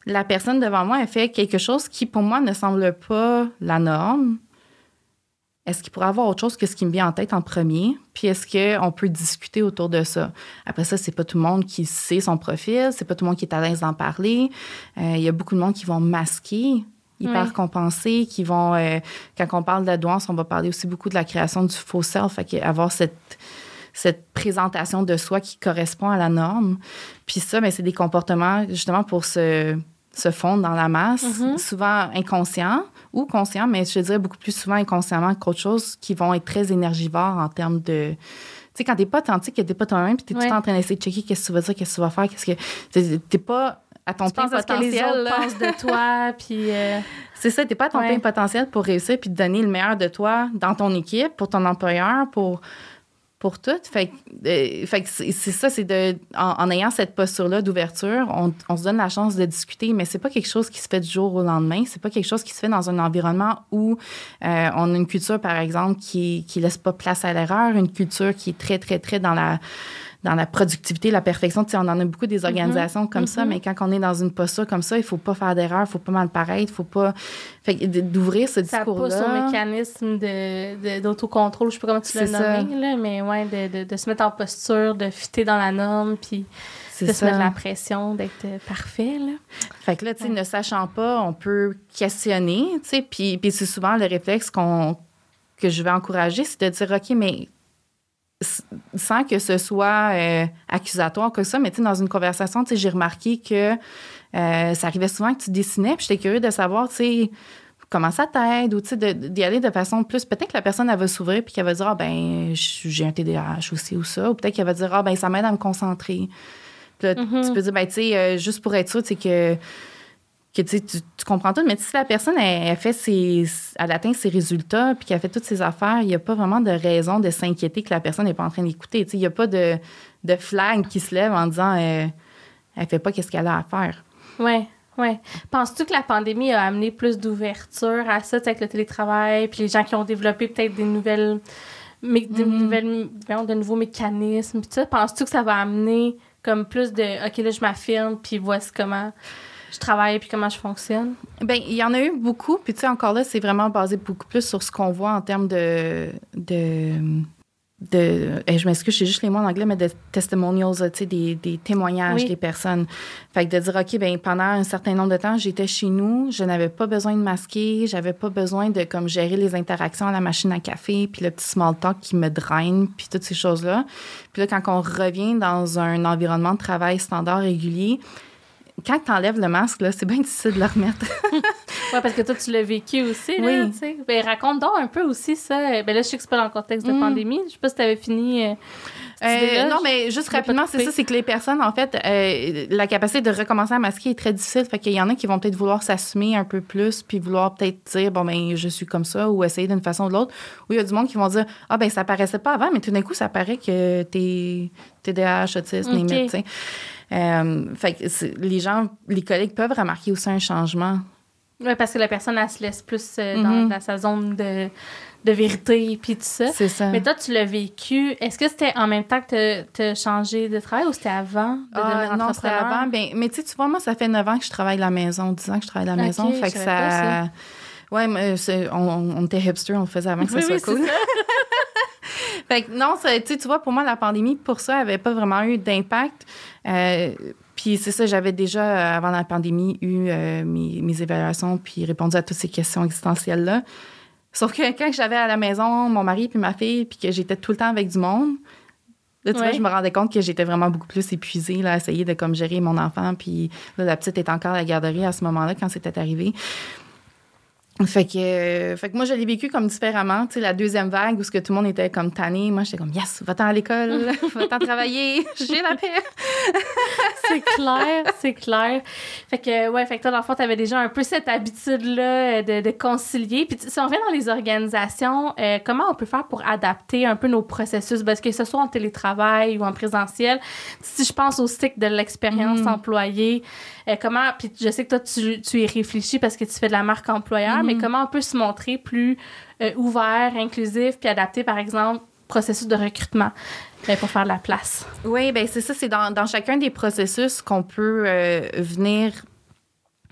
la personne devant moi, elle fait quelque chose qui, pour moi, ne semble pas la norme. Est-ce qu'il pourrait avoir autre chose que ce qui me vient en tête en premier? Puis est-ce qu'on peut discuter autour de ça? Après ça, c'est pas tout le monde qui sait son profil, c'est pas tout le monde qui est à l'aise d'en parler. Euh, Il y a beaucoup de monde qui vont masquer, hyper compenser, qui vont... euh, quand on parle de la douance, on va parler aussi beaucoup de la création du faux self, fait avoir cette cette présentation de soi qui correspond à la norme. Puis ça, ben, c'est des comportements justement pour se, se fondre dans la masse, Mhm. souvent inconscients ou conscients, mais je dirais beaucoup plus souvent inconsciemment qu'autre chose, qui vont être très énergivores en termes de... Tu sais, quand t'es pas authentique, que t'es pas toi-même, puis t'es tout le Ouais. temps en train d'essayer de checker qu'est-ce que tu vas dire, qu'est-ce que tu vas faire, qu'est-ce que... t'es- pas à ton Tu plein potentiel. de toi, puis... euh, C'est ça, t'es pas à ton Ouais. plein potentiel pour réussir puis donner le meilleur de toi dans ton équipe, pour ton employeur, pour pour tout. Fait, euh, fait c'est ça, c'est de en, en ayant cette posture-là d'ouverture, on, on se donne la chance de discuter, mais c'est pas quelque chose qui se fait du jour au lendemain. C'est pas quelque chose qui se fait dans un environnement où euh, on a une culture, par exemple, qui qui laisse pas place à l'erreur, une culture qui est très très très dans la dans la productivité, la perfection. Tu sais, on en a beaucoup des organisations comme ça, mhm. mais quand on est dans une posture comme ça, il faut pas faire d'erreur, il faut pas mal paraître, il faut pas... Fait d'ouvrir ce ça pousse au discours-là... mécanisme de, de- d'autocontrôle, je sais pas comment tu l'as nommé, là, mais ouais, de, de, de se mettre en posture, de fitter dans la norme, puis de se mettre la pression d'être euh, parfait, là. Fait que là, tu sais, Ouais. ne sachant pas, on peut questionner, tu sais, puis, puis c'est souvent le réflexe qu'on que je vais encourager, c'est de dire, OK, mais sans que ce soit euh, accusatoire que ça, mais tu sais, dans une conversation, tu sais, j'ai remarqué que euh, ça arrivait souvent que tu dessinais, puis j'étais curieux de savoir, tu sais, comment ça t'aide, ou tu sais, d'y aller de façon plus... Peut-être que la personne, elle va s'ouvrir, puis qu'elle va dire, ah ben, j'ai un TDAH aussi, ou ça, ou peut-être qu'elle va dire, ah ben, ça m'aide à me concentrer. Puis là, Mhm. tu peux dire, ben, tu sais, euh, juste pour être sûr, tu sais, que que tu, tu, comprends tout, mais si la personne elle, elle fait ses, elle atteint ses résultats puis qu'elle fait toutes ses affaires, il n'y a pas vraiment de raison de s'inquiéter que la personne n'est pas en train d'écouter. Il n'y a pas de, de flag qui se lève en disant euh, elle fait pas qu'est-ce qu'elle a à faire. Ouais, ouais. Penses-tu que la pandémie a amené plus d'ouverture à ça, avec le télétravail, puis les gens qui ont développé peut-être des nouvelles, des Mhm. nouvelles, voyons, de nouveaux mécanismes, puis ça, penses-tu que ça va amener comme plus de, ok, là, je m'affirme, puis voici comment? Je travaille, puis comment je fonctionne? Ben, il y en a eu beaucoup, puis tu sais, encore là, c'est vraiment basé beaucoup plus sur ce qu'on voit en termes de. de de, eh, je m'excuse, j'ai juste les mots en anglais, mais de testimonials, tu sais, des, des témoignages Oui. des personnes. Fait que de dire, OK, ben pendant un certain nombre de temps, j'étais chez nous, je n'avais pas besoin de masquer, j'avais pas besoin de comme gérer les interactions à la machine à café, puis le petit small talk qui me draine, puis toutes ces choses-là. Puis là, quand on revient dans un environnement de travail standard régulier, quand tu enlèves le masque, c'est bien difficile de le remettre. Ouais, parce que toi, tu l'as vécu aussi, là, Oui. tu. Ben, raconte donc un peu aussi ça. Ben là, je sais que c'est pas dans le contexte de Mm. pandémie. Je sais pas si t'avais fini. euh, Euh, non, mais juste rapidement, c'est ça, c'est que les personnes, en fait, euh, la capacité de recommencer à masquer est très difficile. Fait qu'il y en a qui vont peut-être vouloir s'assumer un peu plus, puis vouloir peut-être dire, bon, ben, je suis comme ça, ou essayer d'une façon ou de l'autre. Ou il y a du monde qui vont dire, ah, ben, ça paraissait pas avant, mais tout d'un coup, ça paraît que t'es TDAH, autisme, Ok. limite, tu sais. Euh, fait que les gens, les collègues peuvent remarquer aussi un changement Oui, parce que la personne, elle se laisse plus euh, dans, Mhm. dans sa zone de, de vérité, puis tout ça. C'est ça. Mais toi, tu l'as vécu. Est-ce que c'était en même temps que tu as changé de travail ou c'était avant de Ah, devenir non, c'était avant. Ben, mais tu sais, tu vois, moi, ça fait 9 ans que je travaille de la maison, 10 ans que je travaille de la maison. Fait que pas ça. Ouais, mais c'est- on, on- était hipster, on le faisait avant que ça Oui, soit oui, cool. Fait que non, ça, tu vois, pour moi, la pandémie, pour ça, avait pas vraiment eu d'impact. Euh, puis c'est ça, j'avais déjà, euh, avant la pandémie, eu euh, mes, mes évaluations puis répondu à toutes ces questions existentielles-là. Sauf que quand j'avais à la maison mon mari puis ma fille, puis que j'étais tout le temps avec du monde, là, tu vois, je me rendais compte que j'étais vraiment beaucoup plus épuisée, là, à essayer de comme gérer mon enfant. Puis là, la petite était encore à la garderie à ce moment-là, quand c'était arrivé. Fait que, euh, fait que moi, je l'ai vécu comme différemment. Tu sais, la deuxième vague où ce que tout le monde était comme tanné, moi, j'étais comme, yes, va-t'en à l'école, va-t'en travailler, j'ai la paix. c'est clair, c'est clair. Fait que, ouais, fait que toi, dans le fond, t'avais déjà un peu cette habitude-là euh, de, de concilier. Puis, si on revient dans les organisations, euh, comment on peut faire pour adapter un peu nos processus, parce que ce soit en télétravail ou en présentiel? Si je pense au cycle de l'expérience Mm. employée, euh, comment, puis je sais que toi, tu, tu y réfléchis parce que tu fais de la marque employeur, mais comment on peut se montrer plus euh, ouvert, inclusif, puis adapter, par exemple, processus de recrutement euh, pour faire de la place? Oui, ben c'est ça, c'est dans, dans chacun des processus qu'on peut euh, venir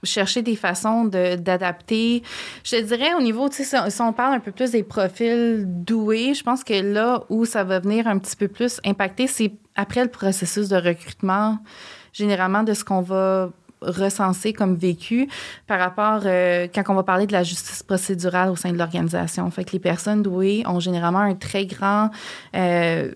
chercher des façons de- d'adapter. Je te dirais au niveau, si, si on parle un peu plus des profils doués, je pense que là où ça va venir un petit peu plus impacter, c'est après le processus de recrutement, généralement de ce qu'on va recenser comme vécu par rapport euh, quand on va parler de la justice procédurale au sein de l'organisation. Fait que les personnes douées ont généralement un très grand euh,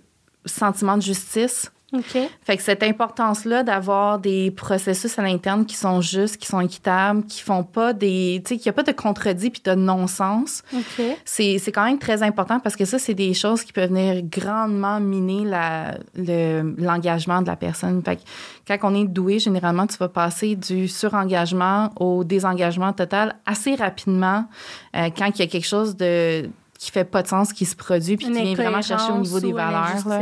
sentiment de justice. OK. Fait que cette importance-là d'avoir des processus à l'interne qui sont justes, qui sont équitables, qui font pas des... Tu sais, qu'il n'y a pas de contredit puis de non-sens, OK. c'est quand même très important parce que ça, c'est des choses qui peuvent venir grandement miner la- le- l'engagement de la personne. Fait que quand on est doué, généralement, tu vas passer du surengagement au désengagement total assez rapidement euh, quand il y a quelque chose de qui fait pas de sens qui se produit puis qui vient vraiment chercher au niveau des valeurs. là.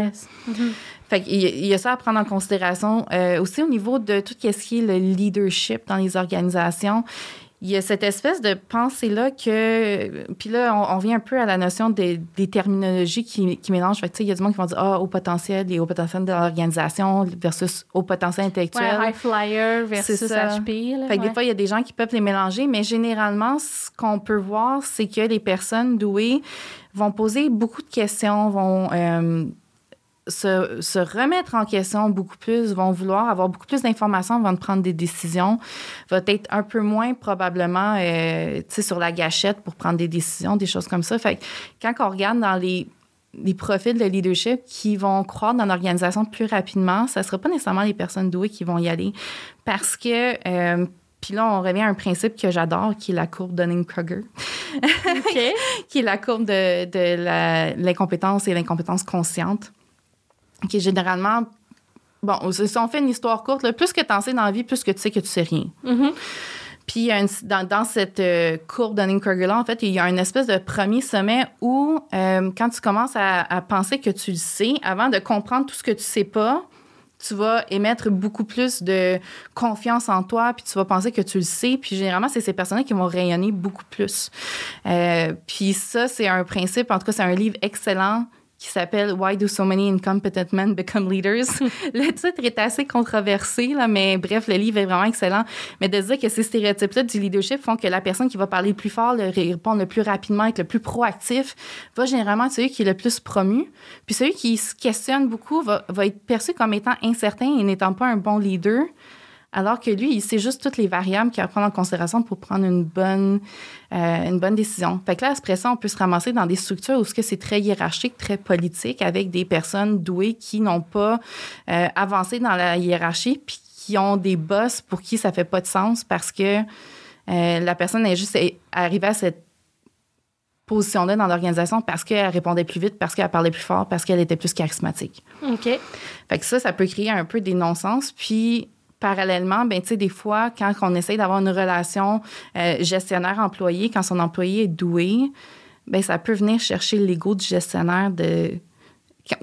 Mhm. Fait il y a ça à prendre en considération. Euh, aussi, au niveau de tout ce qui est le leadership dans les organisations, il y a cette espèce de pensée-là que... Puis là, on, on vient un peu à la notion des, des terminologies qui, qui mélangent. Fait que, il y a du monde qui vont dire « Ah, haut potentiel et haut potentiel de l'organisation versus haut potentiel intellectuel Ouais, high flyer versus ça. HP. Là, fait que ouais. des fois, il y a des gens qui peuvent les mélanger, mais généralement, ce qu'on peut voir, c'est que les personnes douées vont poser beaucoup de questions, vont euh, se, se remettre en question beaucoup plus, vont vouloir avoir beaucoup plus d'informations avant de prendre des décisions, va être un peu moins probablement euh, sur la gâchette pour prendre des décisions, des choses comme ça. Fait que quand on regarde dans les les profils de leadership qui vont croître dans l'organisation plus rapidement, ça ne sera pas nécessairement les personnes douées qui vont y aller parce que euh, puis là, on revient à un principe que j'adore, qui est la courbe Dunning-Kruger, OK. qui est la courbe de, de l'incompétence et l'incompétence consciente, qui est généralement... Bon, si on fait une histoire courte, là, plus que tu en sais dans la vie, plus que tu sais que tu sais rien. Mhm. Puis dans, dans cette euh, courbe Dunning-Kruger-là, en fait, il y a une espèce de premier sommet où, euh, quand tu commences à, à penser que tu le sais, avant de comprendre tout ce que tu sais pas, tu vas émettre beaucoup plus de confiance en toi, puis tu vas penser que tu le sais. Puis généralement, c'est ces personnes qui vont rayonner beaucoup plus. Euh, puis ça, c'est un principe, en tout cas, c'est un livre excellent qui s'appelle Why Do So Many Incompetent Men Become Leaders? le titre est assez controversé, là, mais bref, le livre est vraiment excellent. Mais de dire que ces stéréotypes-là du leadership font que la personne qui va parler le plus fort, le répondre le plus rapidement, être le plus proactif, va généralement être celui qui est le plus promu. Puis celui qui se questionne beaucoup va, va être perçu comme étant incertain et n'étant pas un bon leader. Alors que lui, il sait juste toutes les variables qu'il a à prendre en considération pour prendre une bonne, euh, une bonne décision. Fait que là, après ça, on peut se ramasser dans des structures où ce que c'est très hiérarchique, très politique, avec des personnes douées qui n'ont pas euh, avancé dans la hiérarchie, puis qui ont des boss pour qui ça fait pas de sens parce que euh, la personne est juste arrivée à cette position-là dans l'organisation parce qu'elle répondait plus vite, parce qu'elle parlait plus fort, parce qu'elle était plus charismatique. OK. Fait que ça, ça peut créer un peu des non-sens. Puis, parallèlement, ben, tu sais, des fois, quand on essaye d'avoir une relation euh, gestionnaire-employé, quand son employé est doué, ben, ça peut venir chercher l'ego du gestionnaire de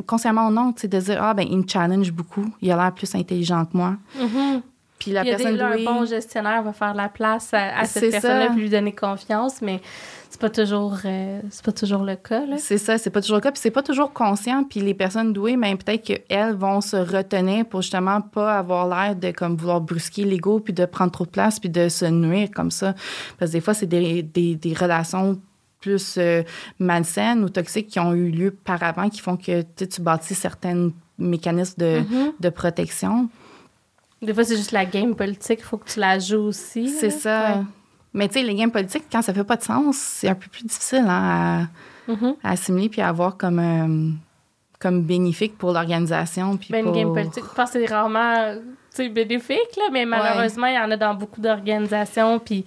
consciemment ou non, tu sais, de dire, ah, ben, il me challenge beaucoup, il a l'air plus intelligent que moi. Mhm. Puis la Puis personne des, là, douée... un bon gestionnaire va faire la place à, cette personne-là lui donner confiance, mais c'est pas toujours euh, c'est pas toujours le cas. Là. C'est ça, c'est pas toujours le cas, puis c'est pas toujours conscient. Puis les personnes douées, ben, peut-être qu'elles vont se retenir pour justement pas avoir l'air de comme vouloir brusquer l'ego, puis de prendre trop de place, puis de se nuire comme ça. Parce que des fois, c'est des, des, des relations plus euh, malsaines ou toxiques qui ont eu lieu par avant, qui font que tu bâtis certains mécanismes de, Mhm. de protection. Des fois, c'est juste la game politique, il faut que tu la joues aussi. C'est ça. Ouais. Mais tu sais, les games politiques, quand ça fait pas de sens, c'est un peu plus difficile hein, à, Mhm. à assimiler puis à avoir comme, euh, comme bénéfique pour l'organisation. Ben, une game politique, je pense que c'est rarement tu bénéfique, là, mais malheureusement, il y en a dans beaucoup d'organisations. Puis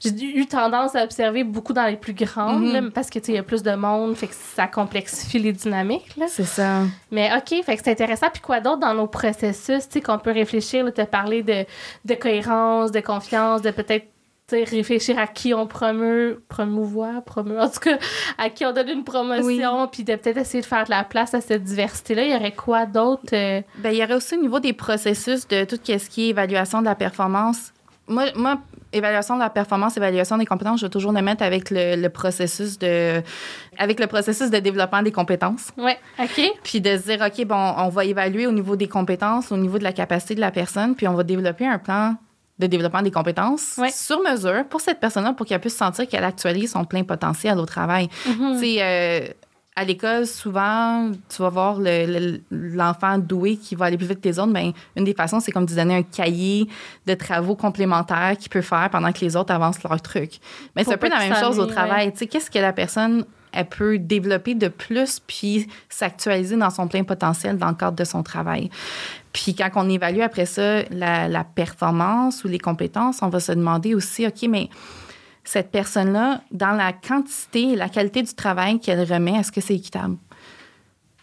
j'ai eu tendance à observer beaucoup dans les plus grandes, Mhm. là, parce que tu il y a plus de monde, fait que ça complexifie les dynamiques. Là. C'est ça. Mais OK, fait que c'est intéressant. Puis quoi d'autre dans nos processus, tu qu'on peut réfléchir, te parler de, de cohérence, de confiance, de peut-être tu réfléchir à qui on promeut, promouvoir, promeut, en tout cas, à qui on donne une promotion, puis de peut-être essayer de faire de la place à cette diversité-là. Il y aurait quoi d'autre? euh, Ben, il y aurait aussi au niveau des processus de tout ce qui est évaluation de la performance. Moi, moi, évaluation de la performance, évaluation des compétences, je vais toujours le mettre avec le, le processus de avec le processus de développement des compétences. Ouais, OK. Puis de se dire, OK, bon, on va évaluer au niveau des compétences, au niveau de la capacité de la personne, puis on va développer un plan de développement des compétences Ouais. sur mesure pour cette personne-là pour qu'elle puisse sentir qu'elle actualise son plein potentiel au travail. Sais, euh, à l'école, souvent, tu vas voir le- le- l'enfant doué qui va aller plus vite que les autres. Ben, une des façons, c'est comme de lui donner un cahier de travaux complémentaires qu'il peut faire pendant que les autres avancent leur truc. Mais c'est un peu la même chose au travail. Tu sais, qu'est-ce que la personne elle peut développer de plus puis s'actualiser dans son plein potentiel dans le cadre de son travail? Puis quand on évalue après ça la, la performance ou les compétences, on va se demander aussi, OK, mais cette personne-là, dans la quantité et la qualité du travail qu'elle remet, est-ce que c'est équitable?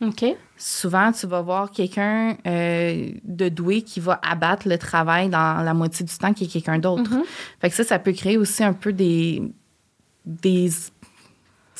OK. Souvent, tu vas voir quelqu'un euh, de doué qui va abattre le travail dans la moitié du temps qui est quelqu'un d'autre. Mhm. Fait que ça, ça peut créer aussi un peu des, des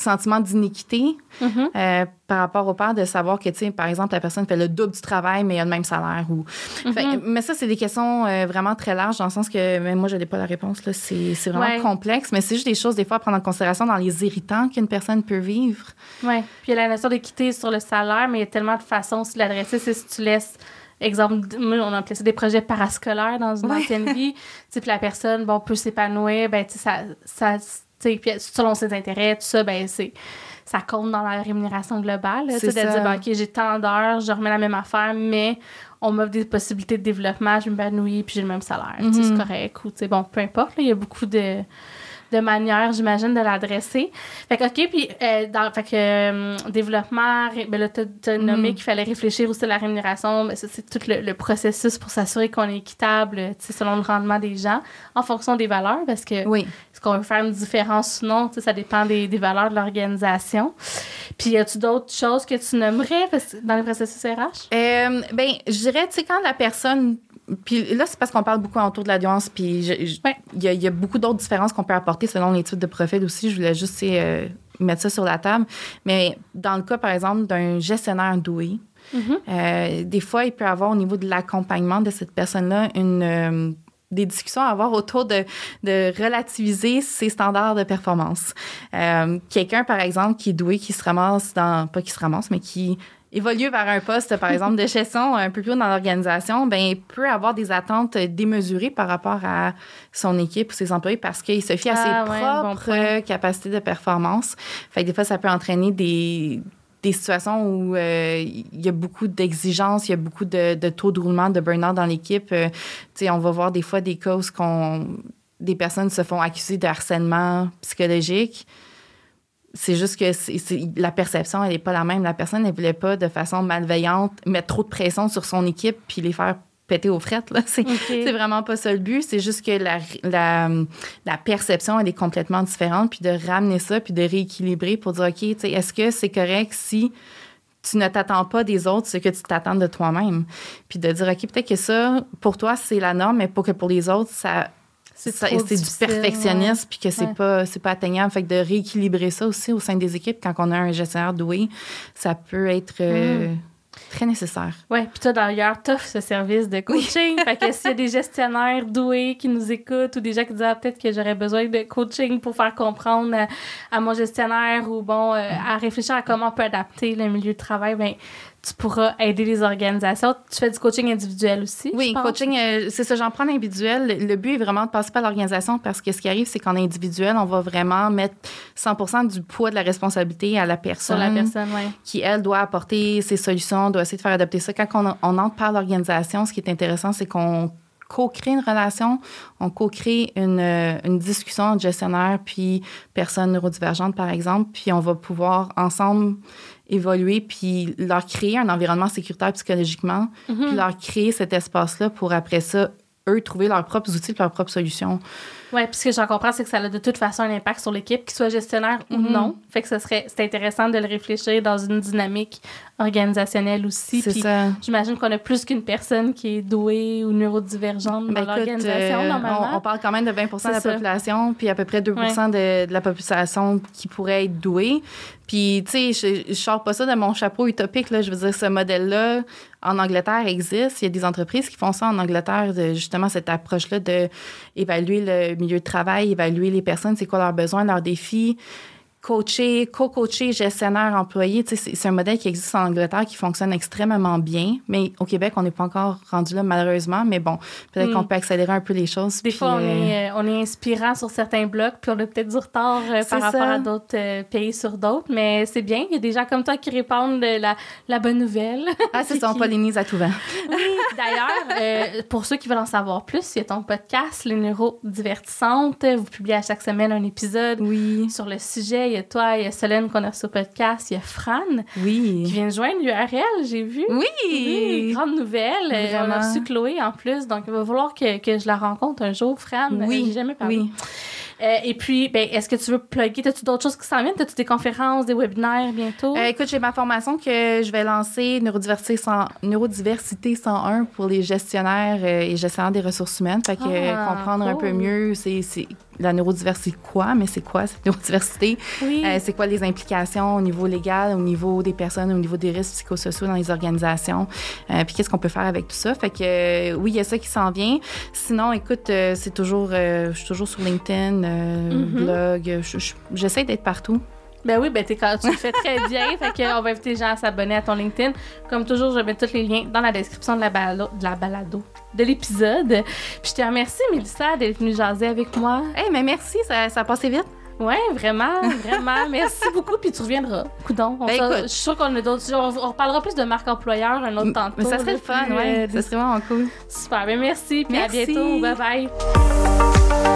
sentiments d'iniquité Mhm. euh, par rapport au père de savoir que, tu sais, par exemple, la personne fait le double du travail, mais il a le même salaire. Ou... Fait- Mhm. mais ça, c'est des questions euh, vraiment très larges, dans le sens que même moi, je n'ai pas la réponse. là. C'est c'est vraiment Ouais. complexe, mais c'est juste des choses, des fois, à prendre en considération dans les irritants qu'une personne peut vivre. Oui. Puis il y a la notion d'équité sur le salaire, mais il y a tellement de façons de l'adresser. C'est si tu laisses, exemple, on a appelé ça des projets parascolaires dans une Ouais. ancienne vie. Puis la personne, bon, peut s'épanouir, ben, tu sais, ça, ça puis selon ses intérêts, tout ça, ben, c'est ça compte dans la rémunération globale. C'est de dire, ben, OK, j'ai tant d'heures, je remets la même affaire, mais on m'offre des possibilités de développement, je m'épanouis, puis j'ai le même salaire. Sais, Mhm. C'est correct. Ou, bon, peu importe, il y a beaucoup de de manière, j'imagine, de l'adresser. Fait que, OK, puis, euh, dans, fait que, euh, développement, ben là, t'as nommé Mm. qu'il fallait réfléchir aussi à la rémunération, mais ça, c'est tout le, le processus pour s'assurer qu'on est équitable, tu sais, selon le rendement des gens, en fonction des valeurs, parce que Oui. est-ce qu'on veut faire une différence ou non, tu sais, ça dépend des, des valeurs de l'organisation. Puis, y a-tu d'autres choses que tu nommerais parce dans les processus RH? Euh, ben, je dirais, tu sais, quand la personne. Puis là, c'est parce qu'on parle beaucoup autour de l'audience, puis je- je- il Ouais. y, a, il y a beaucoup d'autres différences qu'on peut apporter selon les types de profils aussi. Je voulais juste euh, mettre ça sur la table. Mais dans le cas, par exemple, d'un gestionnaire doué, Mhm. euh, des fois, il peut y avoir au niveau de l'accompagnement de cette personne-là une. euh, des discussions à avoir autour de, de relativiser ses standards de performance. Quelqu'un, par exemple, qui est doué, qui se ramasse dans, pas qui se ramasse, mais qui évolue vers un poste, par exemple, de gestion un peu plus haut dans l'organisation, ben, il peut avoir des attentes démesurées par rapport à son équipe ou ses employés parce qu'il se fie à Ah, ses ouais, propres capacités de performance. Fait que des fois, ça peut entraîner des, des situations où euh, il y a beaucoup d'exigences, il y a beaucoup de, de taux de roulement, de burn-out dans l'équipe. Euh, tu sais, on va voir des fois des causes qu'on des personnes se font accuser de harcèlement psychologique. C'est juste que la perception, elle n'est pas la même. La personne, elle voulait pas, de façon malveillante, mettre trop de pression sur son équipe puis les faire péter aux frettes. Là. C'est, vraiment pas ça le but. C'est juste que la, la, la perception, elle est complètement différente. Puis de ramener ça, puis de rééquilibrer pour dire, OK, est-ce que c'est correct si tu ne t'attends pas des autres ce que tu t'attends de toi-même? Puis de dire, OK, peut-être que ça, pour toi, c'est la norme, mais pour que pour les autres, ça... C'est ça- trop c'est du perfectionnisme puis que c'est Ouais. pas c'est pas atteignable fait que de rééquilibrer ça aussi au sein des équipes quand on a un gestionnaire doué ça peut être euh, Très nécessaire. Oui, puis toi d'ailleurs, t'offres ce service de coaching. fait que s'il y a des gestionnaires doués qui nous écoutent ou des gens qui disent ah, peut-être que j'aurais besoin de coaching pour faire comprendre à, à mon gestionnaire ou bon, euh, à réfléchir à comment on peut adapter le milieu de travail, ben tu pourras aider les organisations. Tu fais du coaching individuel aussi. Oui, coaching, euh, c'est ça, j'en prends individuel. Le but est vraiment de passer par l'organisation parce que ce qui arrive, c'est qu'en individuel, on va vraiment mettre 100% du poids de la responsabilité à la personne. Sur la personne, oui. Qui, elle, doit apporter ses solutions, doit essayer de faire adapter ça. Quand on, on entre par l'organisation, ce qui est intéressant, c'est qu'on co-crée une relation, on co-crée une, euh, une, discussion entre gestionnaire puis personne neurodivergente, par exemple, puis on va pouvoir ensemble évoluer puis leur créer un environnement sécuritaire psychologiquement, puis Mhm. leur créer cet espace-là pour après ça, eux, trouver leurs propres outils, leurs propres solutions. Oui, puis ce que j'en comprends, c'est que ça a de toute façon un impact sur l'équipe, qu'il soit gestionnaire ou Mhm. non. Fait que ce serait, c'est intéressant de le réfléchir dans une dynamique organisationnelle aussi. C'est ça. J'imagine qu'on a plus qu'une personne qui est douée ou neurodivergente dans Ben, l'organisation, euh, normalement. on, on parle quand même de 20 de la ça. population, puis à peu près 2 Ouais. de, de la population qui pourrait être douée. Puis, tu sais, je, je sors pas ça de mon chapeau utopique, là. Je veux dire, ce modèle-là, en Angleterre, existe. Il y a des entreprises qui font ça en Angleterre, de, justement, cette approche-là de évaluer le milieu de travail, évaluer les personnes, c'est quoi leurs besoins, leurs défis coacher, co-coacher, gestionnaire, employé, c'est un modèle qui existe en Angleterre qui fonctionne extrêmement bien. Mais au Québec, on n'est pas encore rendu là, malheureusement. Mais bon, peut-être Mm. qu'on peut accélérer un peu les choses. Des puis, fois, on, euh, est, euh, on est inspirant sur certains blocs, puis on a peut-être du retard euh, par rapport à d'autres euh, pays sur d'autres, mais c'est bien. Il y a des gens comme toi qui répandent de la, la bonne nouvelle. Ah, c'est ça, on pollinise à tout vent. Oui, d'ailleurs, pour ceux qui veulent en savoir plus, il y a ton podcast, Les Neurodivertissantes. Vous publiez à chaque semaine un épisode Oui. sur le sujet. Il y a toi, il y a Solène qu'on a reçu au podcast, il y a Fran qui Oui. vient de joindre l'URL, j'ai vu. Oui. Oui, grande nouvelle. Euh, On a reçu Chloé en plus, donc il va falloir que, que je la rencontre un jour, Fran. Oui. J'ai jamais parlé. Oui. Euh, et puis, ben, est-ce que tu veux plugger? As-tu d'autres choses qui s'en viennent? As-tu des conférences, des webinaires bientôt? Euh, écoute, j'ai ma formation que je vais lancer, Neurodiversité, 100 Neurodiversité 101 pour les gestionnaires euh, et gestionnaires des ressources humaines. Fait que euh, Ah, comprendre un peu mieux, c'est la neurodiversité quoi, mais c'est quoi cette neurodiversité? oui. Euh, c'est quoi les implications au niveau légal, au niveau des personnes, au niveau des risques psychosociaux dans les organisations? Euh, puis qu'est-ce qu'on peut faire avec tout ça? Fait que euh, oui, il y a ça qui s'en vient. Sinon, écoute, c'est toujours, je suis toujours sur LinkedIn, Mhm. blog. je- je- J'essaie d'être partout. Ben oui, ben t'es quand tu le fais très bien. fait que on va inviter les gens à s'abonner à ton LinkedIn. Comme toujours, je mets tous les liens dans la description de la balado, de la balado, de l'épisode. Puis je te remercie, Mélissa, d'être venue jaser avec moi. Hey, mais merci, ça, ça a passé vite. Ouais, vraiment, vraiment. Merci beaucoup. Puis tu reviendras. Coudon. On Ben, écoute. je suis sûre qu'on a d'autres. On, on reparlera plus de marque employeur un autre tantôt. Mais ça serait le fun, ouais. euh, Ça serait vraiment cool. Super. Ben merci. Puis à Merci. bientôt. Bye bye.